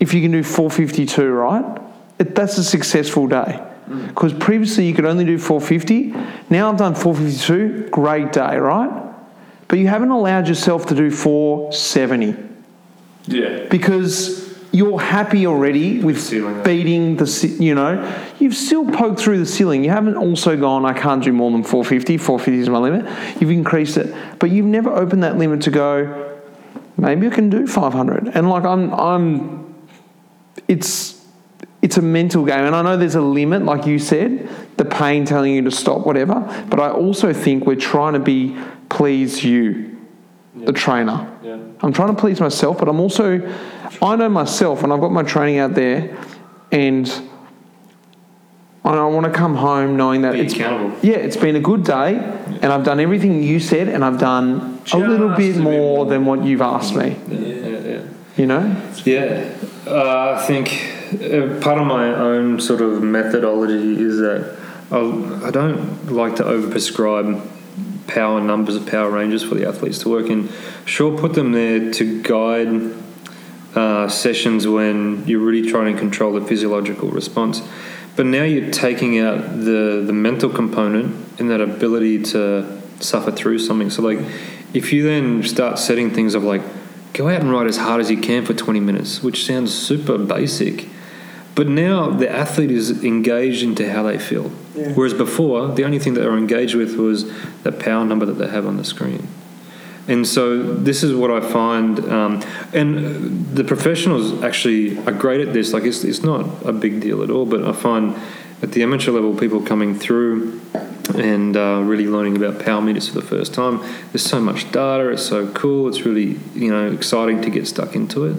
if you can do 452, right? It, that's a successful day. Mm. Because previously you could only do 450. Now I've done 452, great day, right? But you haven't allowed yourself to do 470 Yeah. because you're happy already with Ceiling. beating the, you know, you've still poked through the ceiling. You haven't also gone, I can't do more than 450, 450 is my limit. You've increased it, but you've never opened that limit to go, maybe I can do 500. And like, I'm, I'm, it's, it's a mental game. And I know there's a limit, like you said, the pain telling you to stop, whatever. But I also think we're trying to be, please you, the trainer. Yeah. I'm trying to please myself, but I'm also, I know myself, and I've got my training out there, and I want to come home knowing that Be it's accountable. yeah, it's been a good day, and I've done everything you said, and I've done a little bit more more. than what you've asked me. Yeah, yeah, yeah. You know, Yeah, uh, I think uh, part of my own sort of methodology is that I'll, I don't like to overprescribe power numbers of power ranges for the athletes to work in. Sure, put them there to guide uh, sessions when you're really trying to control the physiological response. But now you're taking out the, the mental component and that ability to suffer through something. So, like, if you then start setting things of like, go out and ride as hard as you can for 20 minutes, which sounds super basic. But now the athlete is engaged into how they feel. Whereas before, the only thing that they were engaged with was the power number that they have on the screen. And so this is what I find, um, and the professionals actually are great at this. Like it's, it's not a big deal at all, but I find at the amateur level, people coming through and uh, really learning about power meters for the first time. There's so much data. It's so cool. It's really you know exciting to get stuck into it.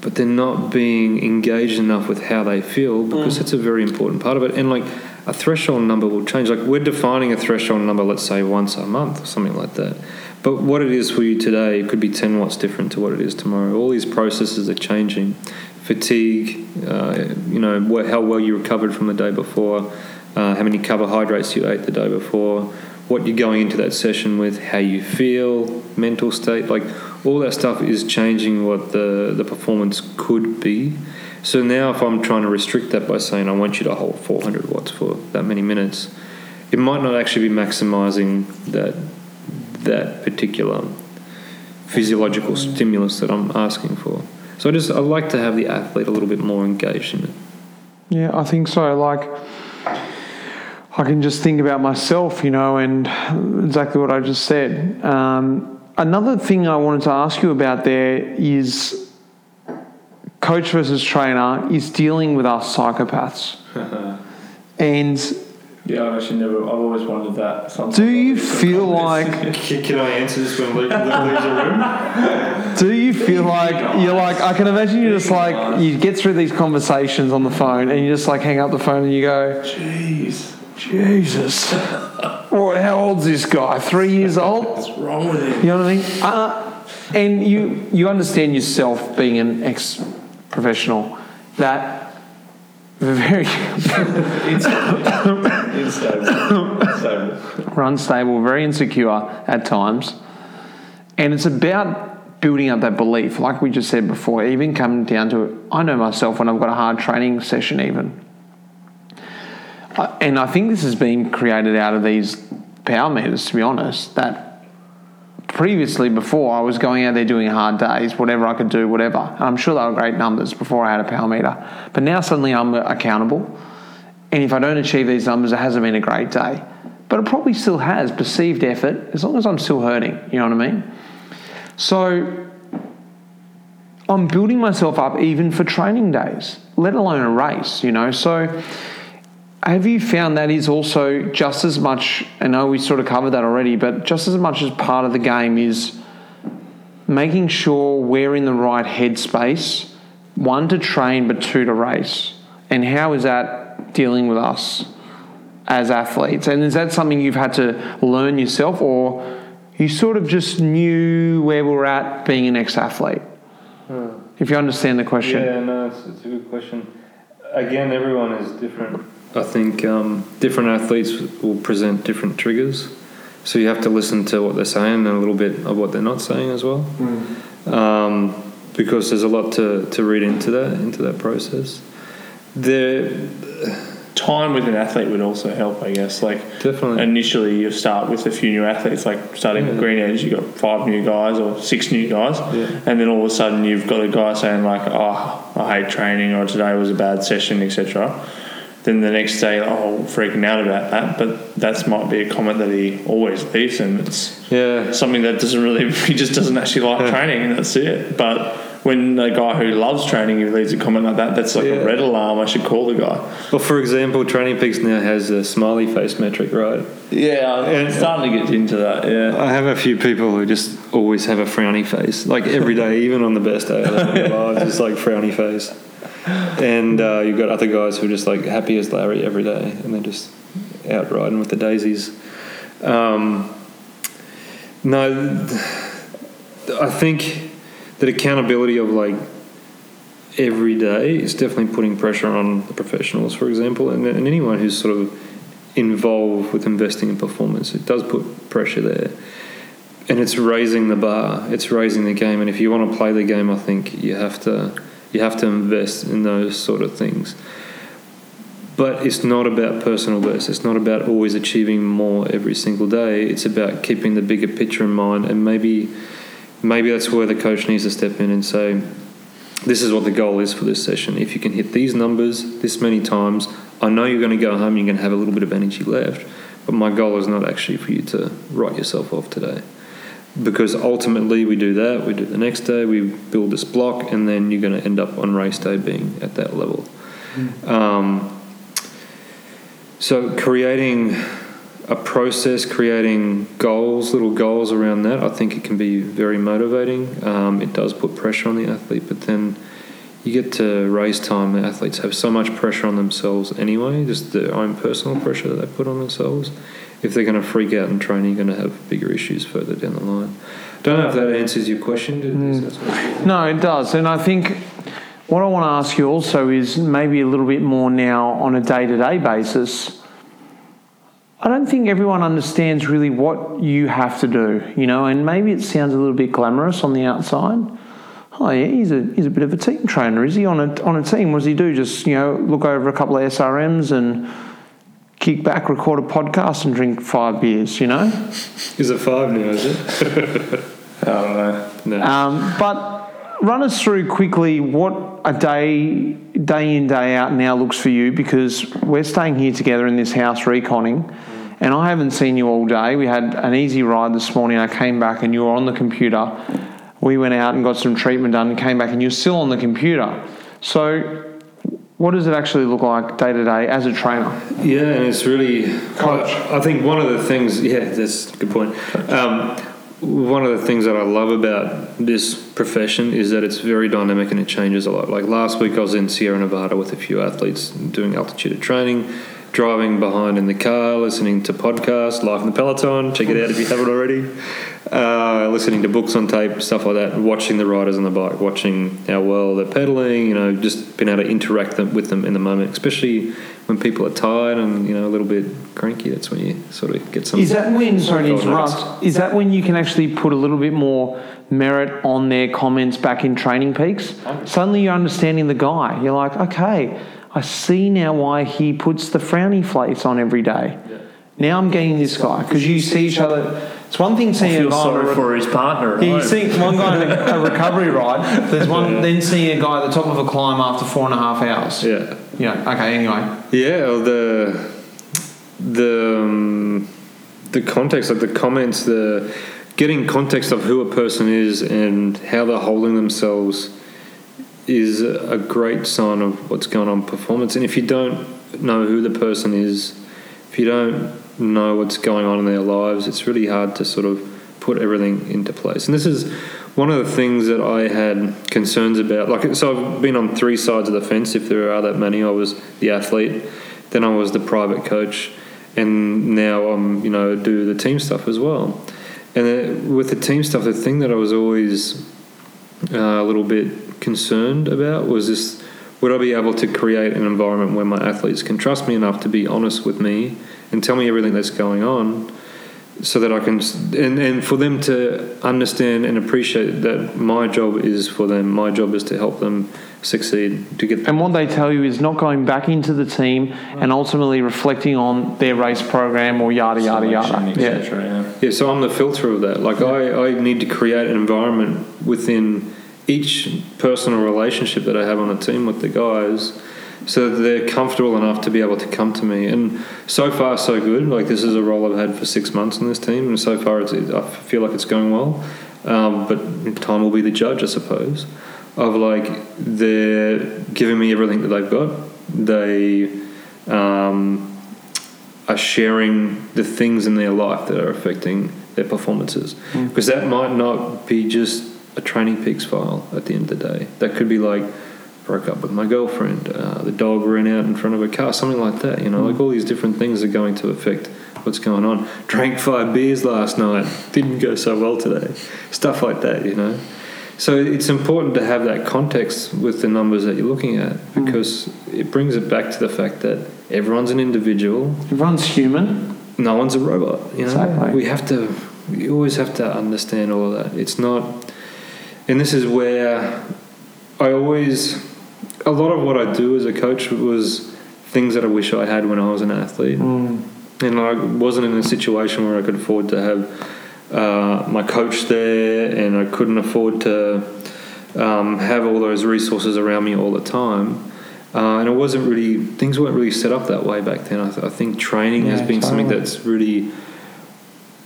But they're not being engaged enough with how they feel because it's a very important part of it. And like a threshold number will change. Like we're defining a threshold number, let's say once a month or something like that. But what it is for you today could be 10 watts different to what it is tomorrow. All these processes are changing. Fatigue, uh, you know, wh- how well you recovered from the day before, uh, how many carbohydrates you ate the day before, what you're going into that session with, how you feel, mental state, like all that stuff is changing what the, the performance could be. So now, if I'm trying to restrict that by saying I want you to hold 400 watts for that many minutes, it might not actually be maximizing that that particular physiological stimulus that I'm asking for. So I just I like to have the athlete a little bit more engaged in it. Yeah, I think so. Like, I can just think about myself, you know, and exactly what I just said. Um, another thing I wanted to ask you about there is coach versus trainer is dealing with us psychopaths. and Yeah, I've actually never. I've always wondered that. Sometimes do you feel like Can I answer this when Luke, leaves the room? Do you feel like you're like I can imagine you just like you get through these conversations on the phone and you just like hang up the phone and you go, Jeez, Jesus, well, how old's this guy? Three years old? what's wrong with him? You know what I mean? Uh, and you you understand yourself being an ex professional that very Unstable. Unstable. we're unstable, very insecure at times, and it's about building up that belief, like we just said before. Even coming down to it, I know myself when I've got a hard training session, even, and I think this has been created out of these power meters. To be honest, that previously before I was going out there doing hard days, whatever I could do, whatever. And I'm sure they were great numbers before I had a power meter, but now suddenly I'm accountable. And if I don't achieve these numbers, it hasn't been a great day. But it probably still has perceived effort as long as I'm still hurting. You know what I mean? So I'm building myself up even for training days, let alone a race, you know? So have you found that is also just as much, I know we sort of covered that already, but just as much as part of the game is making sure we're in the right headspace, one to train, but two to race? And how is that dealing with us as athletes? And is that something you've had to learn yourself, or you sort of just knew where we were at being an ex athlete? Hmm. If you understand the question. Yeah, no, it's, it's a good question. Again, everyone is different. I think um, different athletes will present different triggers. So you have to listen to what they're saying and a little bit of what they're not saying as well, um, because there's a lot to, to read into that into that process. The Time with an athlete would also help, I guess. Like Definitely. initially, you start with a few new athletes, like starting with Green Edge, you got five new guys or six new guys, Yeah. and then all of a sudden you've got a guy saying like, "Oh, I hate training," or "Today was a bad session," etc. Then the next day, oh, freaking out about that. But that might be a comment that he always leaves, and it's yeah, something that doesn't really he just doesn't actually like training and that's it but when a guy who loves training he leaves a comment like that that's like Yeah. a red alarm i should call the guy Well, for example, Training Peaks now has a smiley face metric, right? yeah i'm And- starting to get into that yeah I have a few people who just always have a frowny face, like every day, even on the best day of their lives, it's like frowny face. And uh, you've got other guys who are just like happy as Larry every day, and they're just out riding with the daisies. Um, no, I think that accountability of like every day is definitely putting pressure on the professionals, for example, and, and anyone who's sort of involved with investing in performance. It does put pressure there. And it's raising the bar. It's raising the game. And if you want to play the game, I think you have to you have to invest in those sort of things. But it's not about personal best. It's not about always achieving more every single day. It's about keeping the bigger picture in mind. And maybe maybe that's where the coach needs to step in and say, this is what the goal is for this session. If you can hit these numbers this many times, I know you're going to go home, you're going to have a little bit of energy left, but my goal is not actually for you to write yourself off today. Because ultimately, we do that, we do the next day, we build this block, and then you're going to end up on race day being at that level. Um, so, creating a process, creating goals, little goals around that, I think it can be very motivating. Um, it does put pressure on the athlete, but then you get to race time. The athletes have so much pressure on themselves anyway, just their own personal pressure that they put on themselves. If they're going to freak out in training, you're going to have bigger issues further down the line. Don't know if that answers your question. Does that sort of- No, it does. And I think what I want to ask you also is maybe a little bit more now on a day to day basis. I don't think everyone understands really what you have to do, you know, and maybe it sounds a little bit glamorous on the outside. Oh yeah, he's a he's a bit of a team trainer, is he? On a on a team, what does he do? Just you know, look over a couple of SRMs and kick back, record a podcast, and drink five beers, you know. Is it five now, is it? i don't know No. Um, but run us through quickly what a day, day in, day out now looks for you because we're staying here together in this house reconning, and I haven't seen you all day. We had an easy ride this morning. I came back and you were on the computer. We went out and got some treatment done and came back and you're still on the computer. So, what does it actually look like day to day as a trainer? Yeah, and it's really. Coach. I, I think one of the things. Yeah, that's a good point. Um, one of the things that I love about this profession is that it's very dynamic and it changes a lot. Like last week, I was in Sierra Nevada with a few athletes doing altitude training, driving behind in the car, listening to podcasts, Life in the Peloton. Check it out if you haven't already. Uh, listening to books on tape, stuff like that. Watching the riders on the bike, watching how well they're pedaling. You know, just being able to interact them, with them in the moment, especially when people are tired and you know a little bit cranky. That's when you sort of get some. Is that when, sorry to interrupt, is that when you can actually put a little bit more merit on their comments back in Training Peaks? Suddenly you're understanding the guy. You're like, okay, I see now why he puts the frowny face on every day. Now I'm getting this guy because you see each other. It's one thing seeing a feel guy. on a sorry re- for his partner at Yeah, you see one guy in a, a recovery ride. There's one. Then seeing a guy at the top of a climb after four and a half hours. Yeah. Yeah. Okay. Anyway. Yeah, well, the the um, the context, like the comments, the getting context of who a person is and how they're holding themselves is a great sign of what's going on performance. And if you don't know who the person is, if you don't know what's going on in their lives, it's really hard to sort of put everything into place. And this is one of the things that I had concerns about. Like, so I've been on three sides of the fence. If there are that many, I was the athlete, then I was the private coach, and now I'm, you know, do the team stuff as well. And uh, with the team stuff, the thing that I was always uh, a little bit concerned about was this would I be able to create an environment where my athletes can trust me enough to be honest with me and tell me everything that's going on so that I can and, and for them to understand and appreciate that my job is for them. My job is to help them succeed to get And what they tell you is not going back into the team mm. and ultimately reflecting on their race program or yada yada yada. Selection, Yeah. etc., yeah. Yeah, so I'm the filter of that. Like I, I need to create an environment within each personal relationship that I have on a team with the guys so that they're comfortable enough to be able to come to me. And so far so good. Like this is a role I've had for six months in this team and so far it's, I feel like it's going well. Um, but time will be the judge, I suppose. Of like they're giving me everything that they've got. They um, are sharing the things in their life that are affecting their performances. Because that might not be just a TrainingPeaks file at the end of the day. That could be like broke up with my girlfriend, uh, the dog ran out in front of a car, something like that. You know, like all these different things are going to affect what's going on. Drank five beers last night, didn't go so well today. Stuff like that, you know. So it's important to have that context with the numbers that you're looking at because it brings it back to the fact that everyone's an individual, Everyone's human. no one's a robot. You know, Exactly. we have to. We always have to understand all of that. It's not, and this is where I always. A lot of what I do as a coach was things that I wish I had when I was an athlete, Mm. and I wasn't in a situation where I could afford to have uh, my coach there, and I couldn't afford to um, have all those resources around me all the time. Uh, and it wasn't really things weren't really set up that way back then. I, th- I think training has Yeah, been something that's really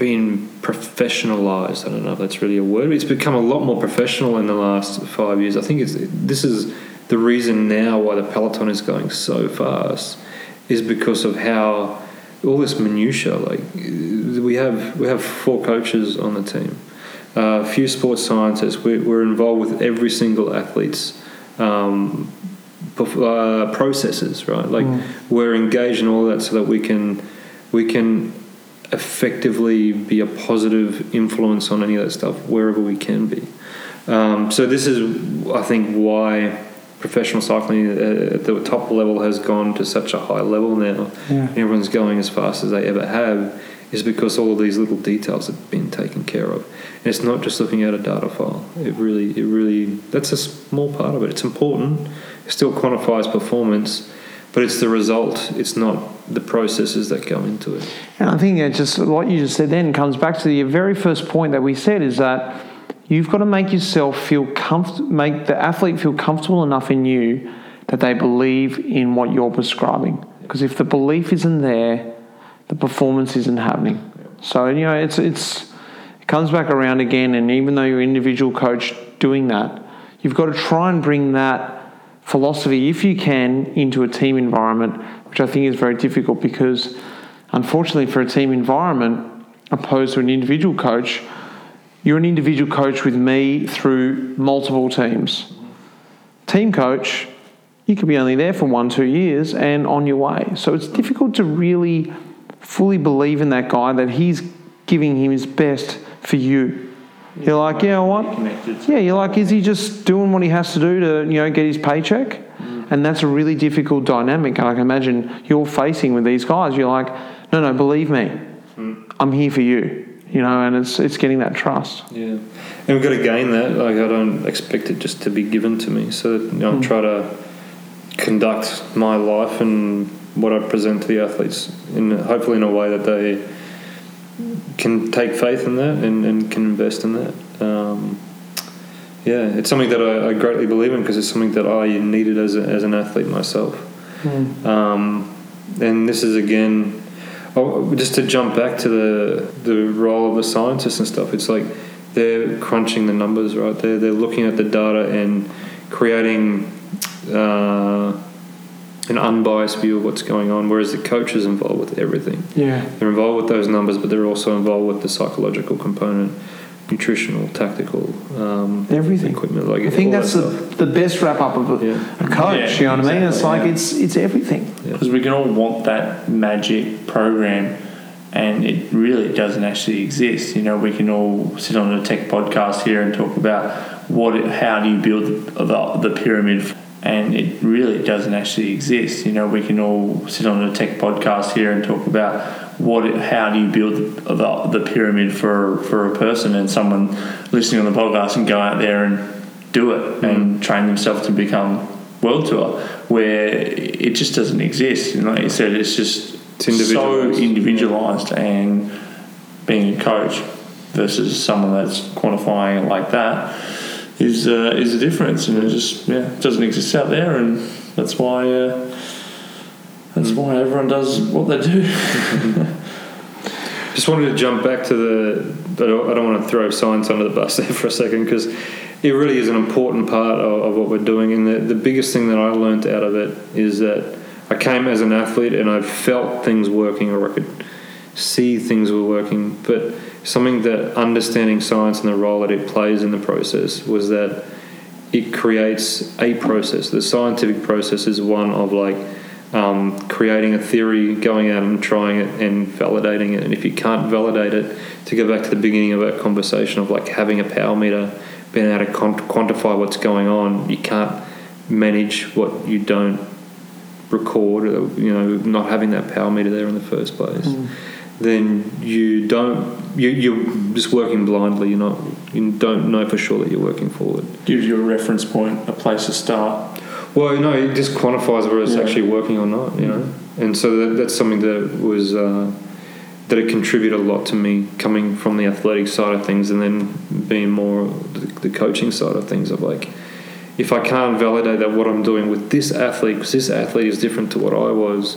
been professionalized. I don't know if that's really a word. It's become a lot more professional in the last five years. I think it's this is the reason now why the peloton is going so fast is because of how all this minutia. Like we have we have four coaches on the team, uh, a few sports scientists. We're, we're involved with every single athlete's. Um, uh, processes, right? Like we're engaged in all that so that we can we can effectively be a positive influence on any of that stuff wherever we can be. Um, so this is, I think, why professional cycling at the top level has gone to such a high level now. Yeah. Everyone's going as fast as they ever have. Is because all of these little details have been taken care of, and it's not just looking at a data file. It really, it really, that's a small part of it. It's important. It still quantifies performance, but it's the result. It's not the processes that go into it. And I think it just what you just said then comes back to the very first point that we said is that you've got to make yourself feel comfort, make the athlete feel comfortable enough in you that they believe in what you're prescribing. Because if the belief isn't there, the performance isn't happening. So you know it's it's it comes back around again, and even though you're an individual coach doing that, you've got to try and bring that philosophy, if you can, into a team environment, which I think is very difficult because, unfortunately, for a team environment, opposed to an individual coach, you're an individual coach with me through multiple teams. Team coach, you could be only there for one, two years and on your way. So it's difficult to really fully believe in that guy that he's giving him his best for you. You're like, you know what? Yeah, you're like, is he just doing what he has to do to, you know, get his paycheck? And that's a really difficult dynamic. And I can imagine you're facing with these guys. You're like, no, no, believe me, I'm here for you. You know, and it's it's getting that trust. Yeah, and we've got to gain that. Like I don't expect it just to be given to me. So you know, I try to conduct my life and what I present to the athletes, in hopefully in a way that they can take faith in that and, and can invest in that. Um, yeah, it's something that I, I greatly believe in because it's something that I needed as, a, as an athlete myself. Um, and this is again, oh, just to jump back to the the role of the scientists and stuff. It's like they're crunching the numbers, right? They're they're looking at the data and creating uh, an unbiased view of what's going on. Whereas the coach is involved with everything. Yeah. They're involved with those numbers, but they're also involved with the psychological component, nutritional, tactical, um, Everything. equipment. Like I think that's that the, the best wrap up of a, Yeah. a coach. Yeah, you know what I mean? It's exactly, like yeah. it's it's everything. Because we can all want that magic program, and it really doesn't actually exist. You know, we can all sit on a tech podcast here and talk about what, it, how do you build the, the, the pyramid and it really doesn't actually exist. You know, we can all sit on a tech podcast here and talk about what, how do you build the, the, the pyramid for for a person, and someone listening on the podcast and go out there and do it and train themselves to become world tour, where it just doesn't exist. And like you said, it's just It's individualised. so individualized, and being a coach versus someone that's quantifying it like that is uh, is a difference, and it just yeah doesn't exist out there, and that's why uh, that's hmm. why everyone does what they do. Just wanted to jump back to the. I don't, I don't want to throw science under the bus there for a second because it really is an important part of, of what we're doing. And the, the biggest thing that I learned out of it is that I came as an athlete and I felt things working or I could see things were working. But something that understanding science and the role that it plays in the process was that it creates a process. The scientific process is one of like um, creating a theory, going out and trying it and validating it. And if you can't validate it, to go back to the beginning of our conversation of like having a power meter, being able to quant- quantify what's going on, you can't manage what you don't record, you know, not having that power meter there in the first place. Then you don't, you, you're just working blindly. You're not, you don't know for sure that you're working forward. Gives you a reference point, a place to start. Well, no, it just quantifies whether it's Yeah. actually working or not, you know. And so that, that's something that was uh, that it contributed a lot to me coming from the athletic side of things, and then being more the, the coaching side of things. Of like, if I can't validate that what I'm doing with this athlete, because this athlete is different to what I was.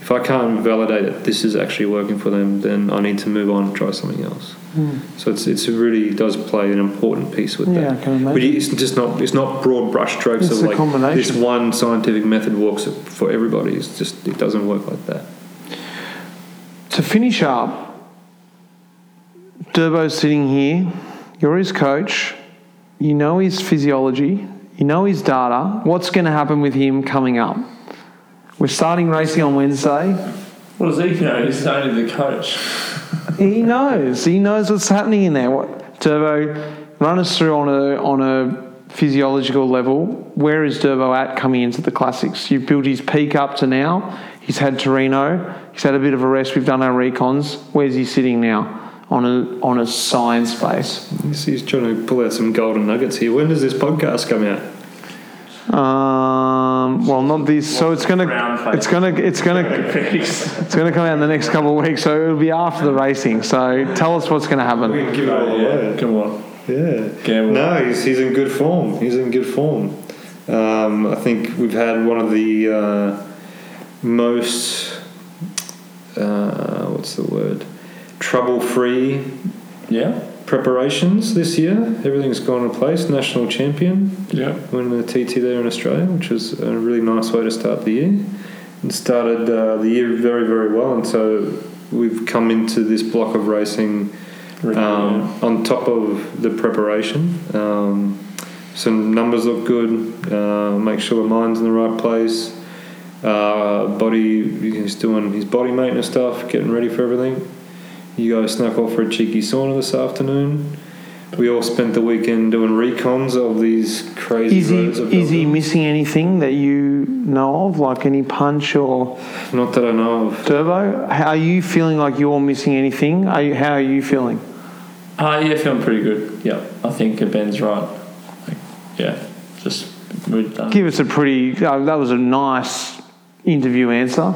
If I can't validate that this is actually working for them, then I need to move on and try something else. Hmm. So it's it's it really does play an important piece with Yeah, that. But it's just not it's not broad brush strokes It's of like this one scientific method works for everybody. It's just it doesn't work like that. To finish up, Durbo's sitting here. You're his coach. You know his physiology. You know his data. What's going to happen with him coming up? We're starting racing on Wednesday. What does he know? He's only the coach. He knows. He knows what's happening in there. What Durbo, run us through on a on a physiological level. Where is Durbo at coming into the classics? You've built his peak up to now. He's had Tirreno. He's had a bit of a rest. We've done our recons. Where's he sitting now? On a on a science base. He's, he's trying to pull out some golden nuggets here. When does this podcast come out? Um, well, not this. So it's gonna Brown face. it's gonna it's gonna it's gonna come out in the next couple of weeks. So it'll be after the racing. So tell us what's gonna happen. We can give it all yeah, come on. Yeah. Gamble. No, he's, he's in good form. He's in good form. Um, I think we've had one of the uh, most, uh, what's the word, trouble free Yeah, preparations this year. Everything's gone in place. National champion, yeah. winning the TT there in Australia, which was a really nice way to start the year. And started uh, the year very, very well. And so we've come into this block of racing um, on top of the preparation. Um, some numbers look good. Uh, make sure the mind's in the right place. Uh, body, he's doing his body maintenance stuff, getting ready for everything. You guys snuck off for a cheeky sauna this afternoon. We all spent the weekend doing recons of these crazy Is he roads. of is he missing anything that you know of, like any punch or Not that I know of. turbo? How are you feeling like you're missing anything? Are you, how are you feeling? Uh, yeah, feeling pretty good. Yeah, I think Ben's right. Like, yeah, just moved done. Give us a pretty. Uh, that was a nice interview answer.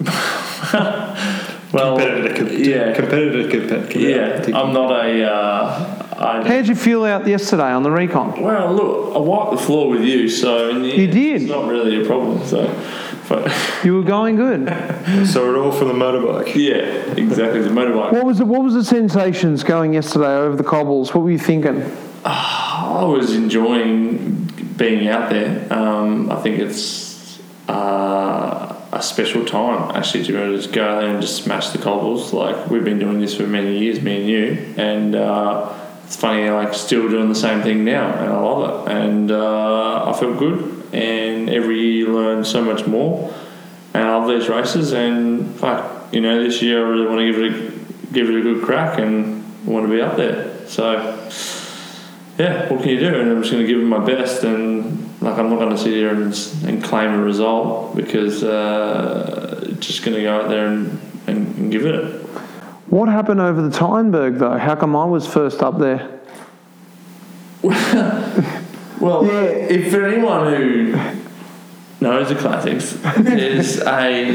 well, Competitor, to- yeah, competitor, competitor. yeah. I'm not a. Uh, I, How'd you feel out yesterday on the recon? well, look, I wiped the floor with you, so in the You end, did. It's not really a problem. So, but You were going good. So we're all for the motorbike. yeah, exactly. The motorbike. What was the, what was the sensations going yesterday over the cobbles? What were you thinking? I was enjoying being out there. Um, I think it's uh, a special time actually to be able to just go there and just smash the cobbles. Like we've been doing this for many years, me and you, and uh, it's funny like still doing the same thing now, and I love it, and uh, I feel good. And every year you learn so much more, and I love these races. And fuck, you know, this year I really want to give it a, give it a good crack and want to be up there. So yeah, what can you do? And I'm just going to give it my best, and like I'm not going to sit here and, and claim a result because uh, just going to go out there and, and, and give it. What happened over the Taaienberg though? How come I was first up there? Well, if for anyone who knows the classics, there's a guy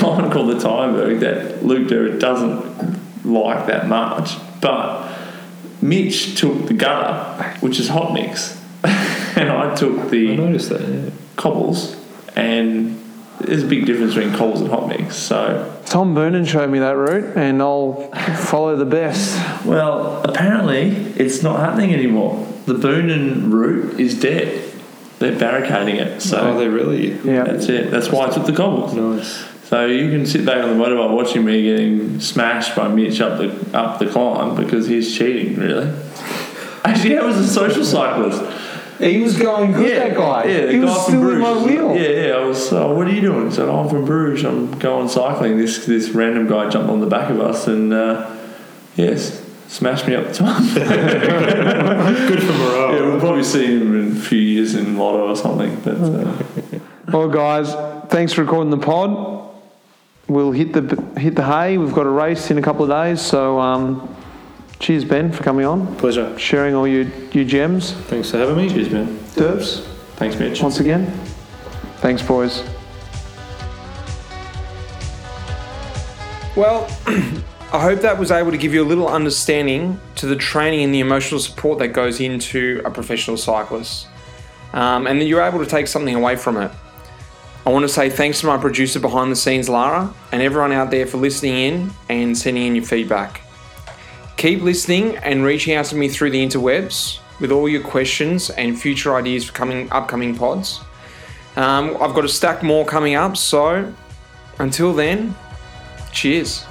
called the Taaienberg that Luke Derritt doesn't like that much, but Mitch took the gutter, which is hot mix, and I took I the noticed that. Yeah. cobbles, and there's a big difference between cobbles and hot mix. So, Tom Boonen showed me that route, and I'll follow the best. well, apparently it's not happening anymore. The Boonen route is dead. They're barricading it. So Oh, they really Yeah. That's it. That's why I took the cobbles. nice. So you can sit back on the motorbike watching me getting smashed by Mitch up the up the climb because he's cheating. Really. Actually, I was a social cyclist. He was going good, that guy. Yeah, he guy was still in my wheel. Yeah, yeah. I was. Uh, what are you doing? He said, oh, I'm from Bruges. I'm going cycling. This this random guy jumped on the back of us and uh, yes, smashed me up the top. Good for morale. yeah, we'll probably see him in a few years in Lotto or something. But uh, Well, guys, thanks for recording the pod. We'll hit the hit the hay. We've got a race in a couple of days, so um, cheers, Ben, for coming on, Pleasure. sharing all your your gems. Thanks for having me. cheers, man. Derbs, Thanks, Mitch. once again. Thanks, boys. Well, I hope that was able to give you a little understanding to the training and the emotional support that goes into a professional cyclist, um, and that you're able to take something away from it. I want to say thanks to my producer behind the scenes, Lara, and everyone out there for listening in and sending in your feedback. Keep listening and reaching out to me through the interwebs with all your questions and future ideas for coming upcoming pods. Um, I've got a stack more coming up, so until then, cheers.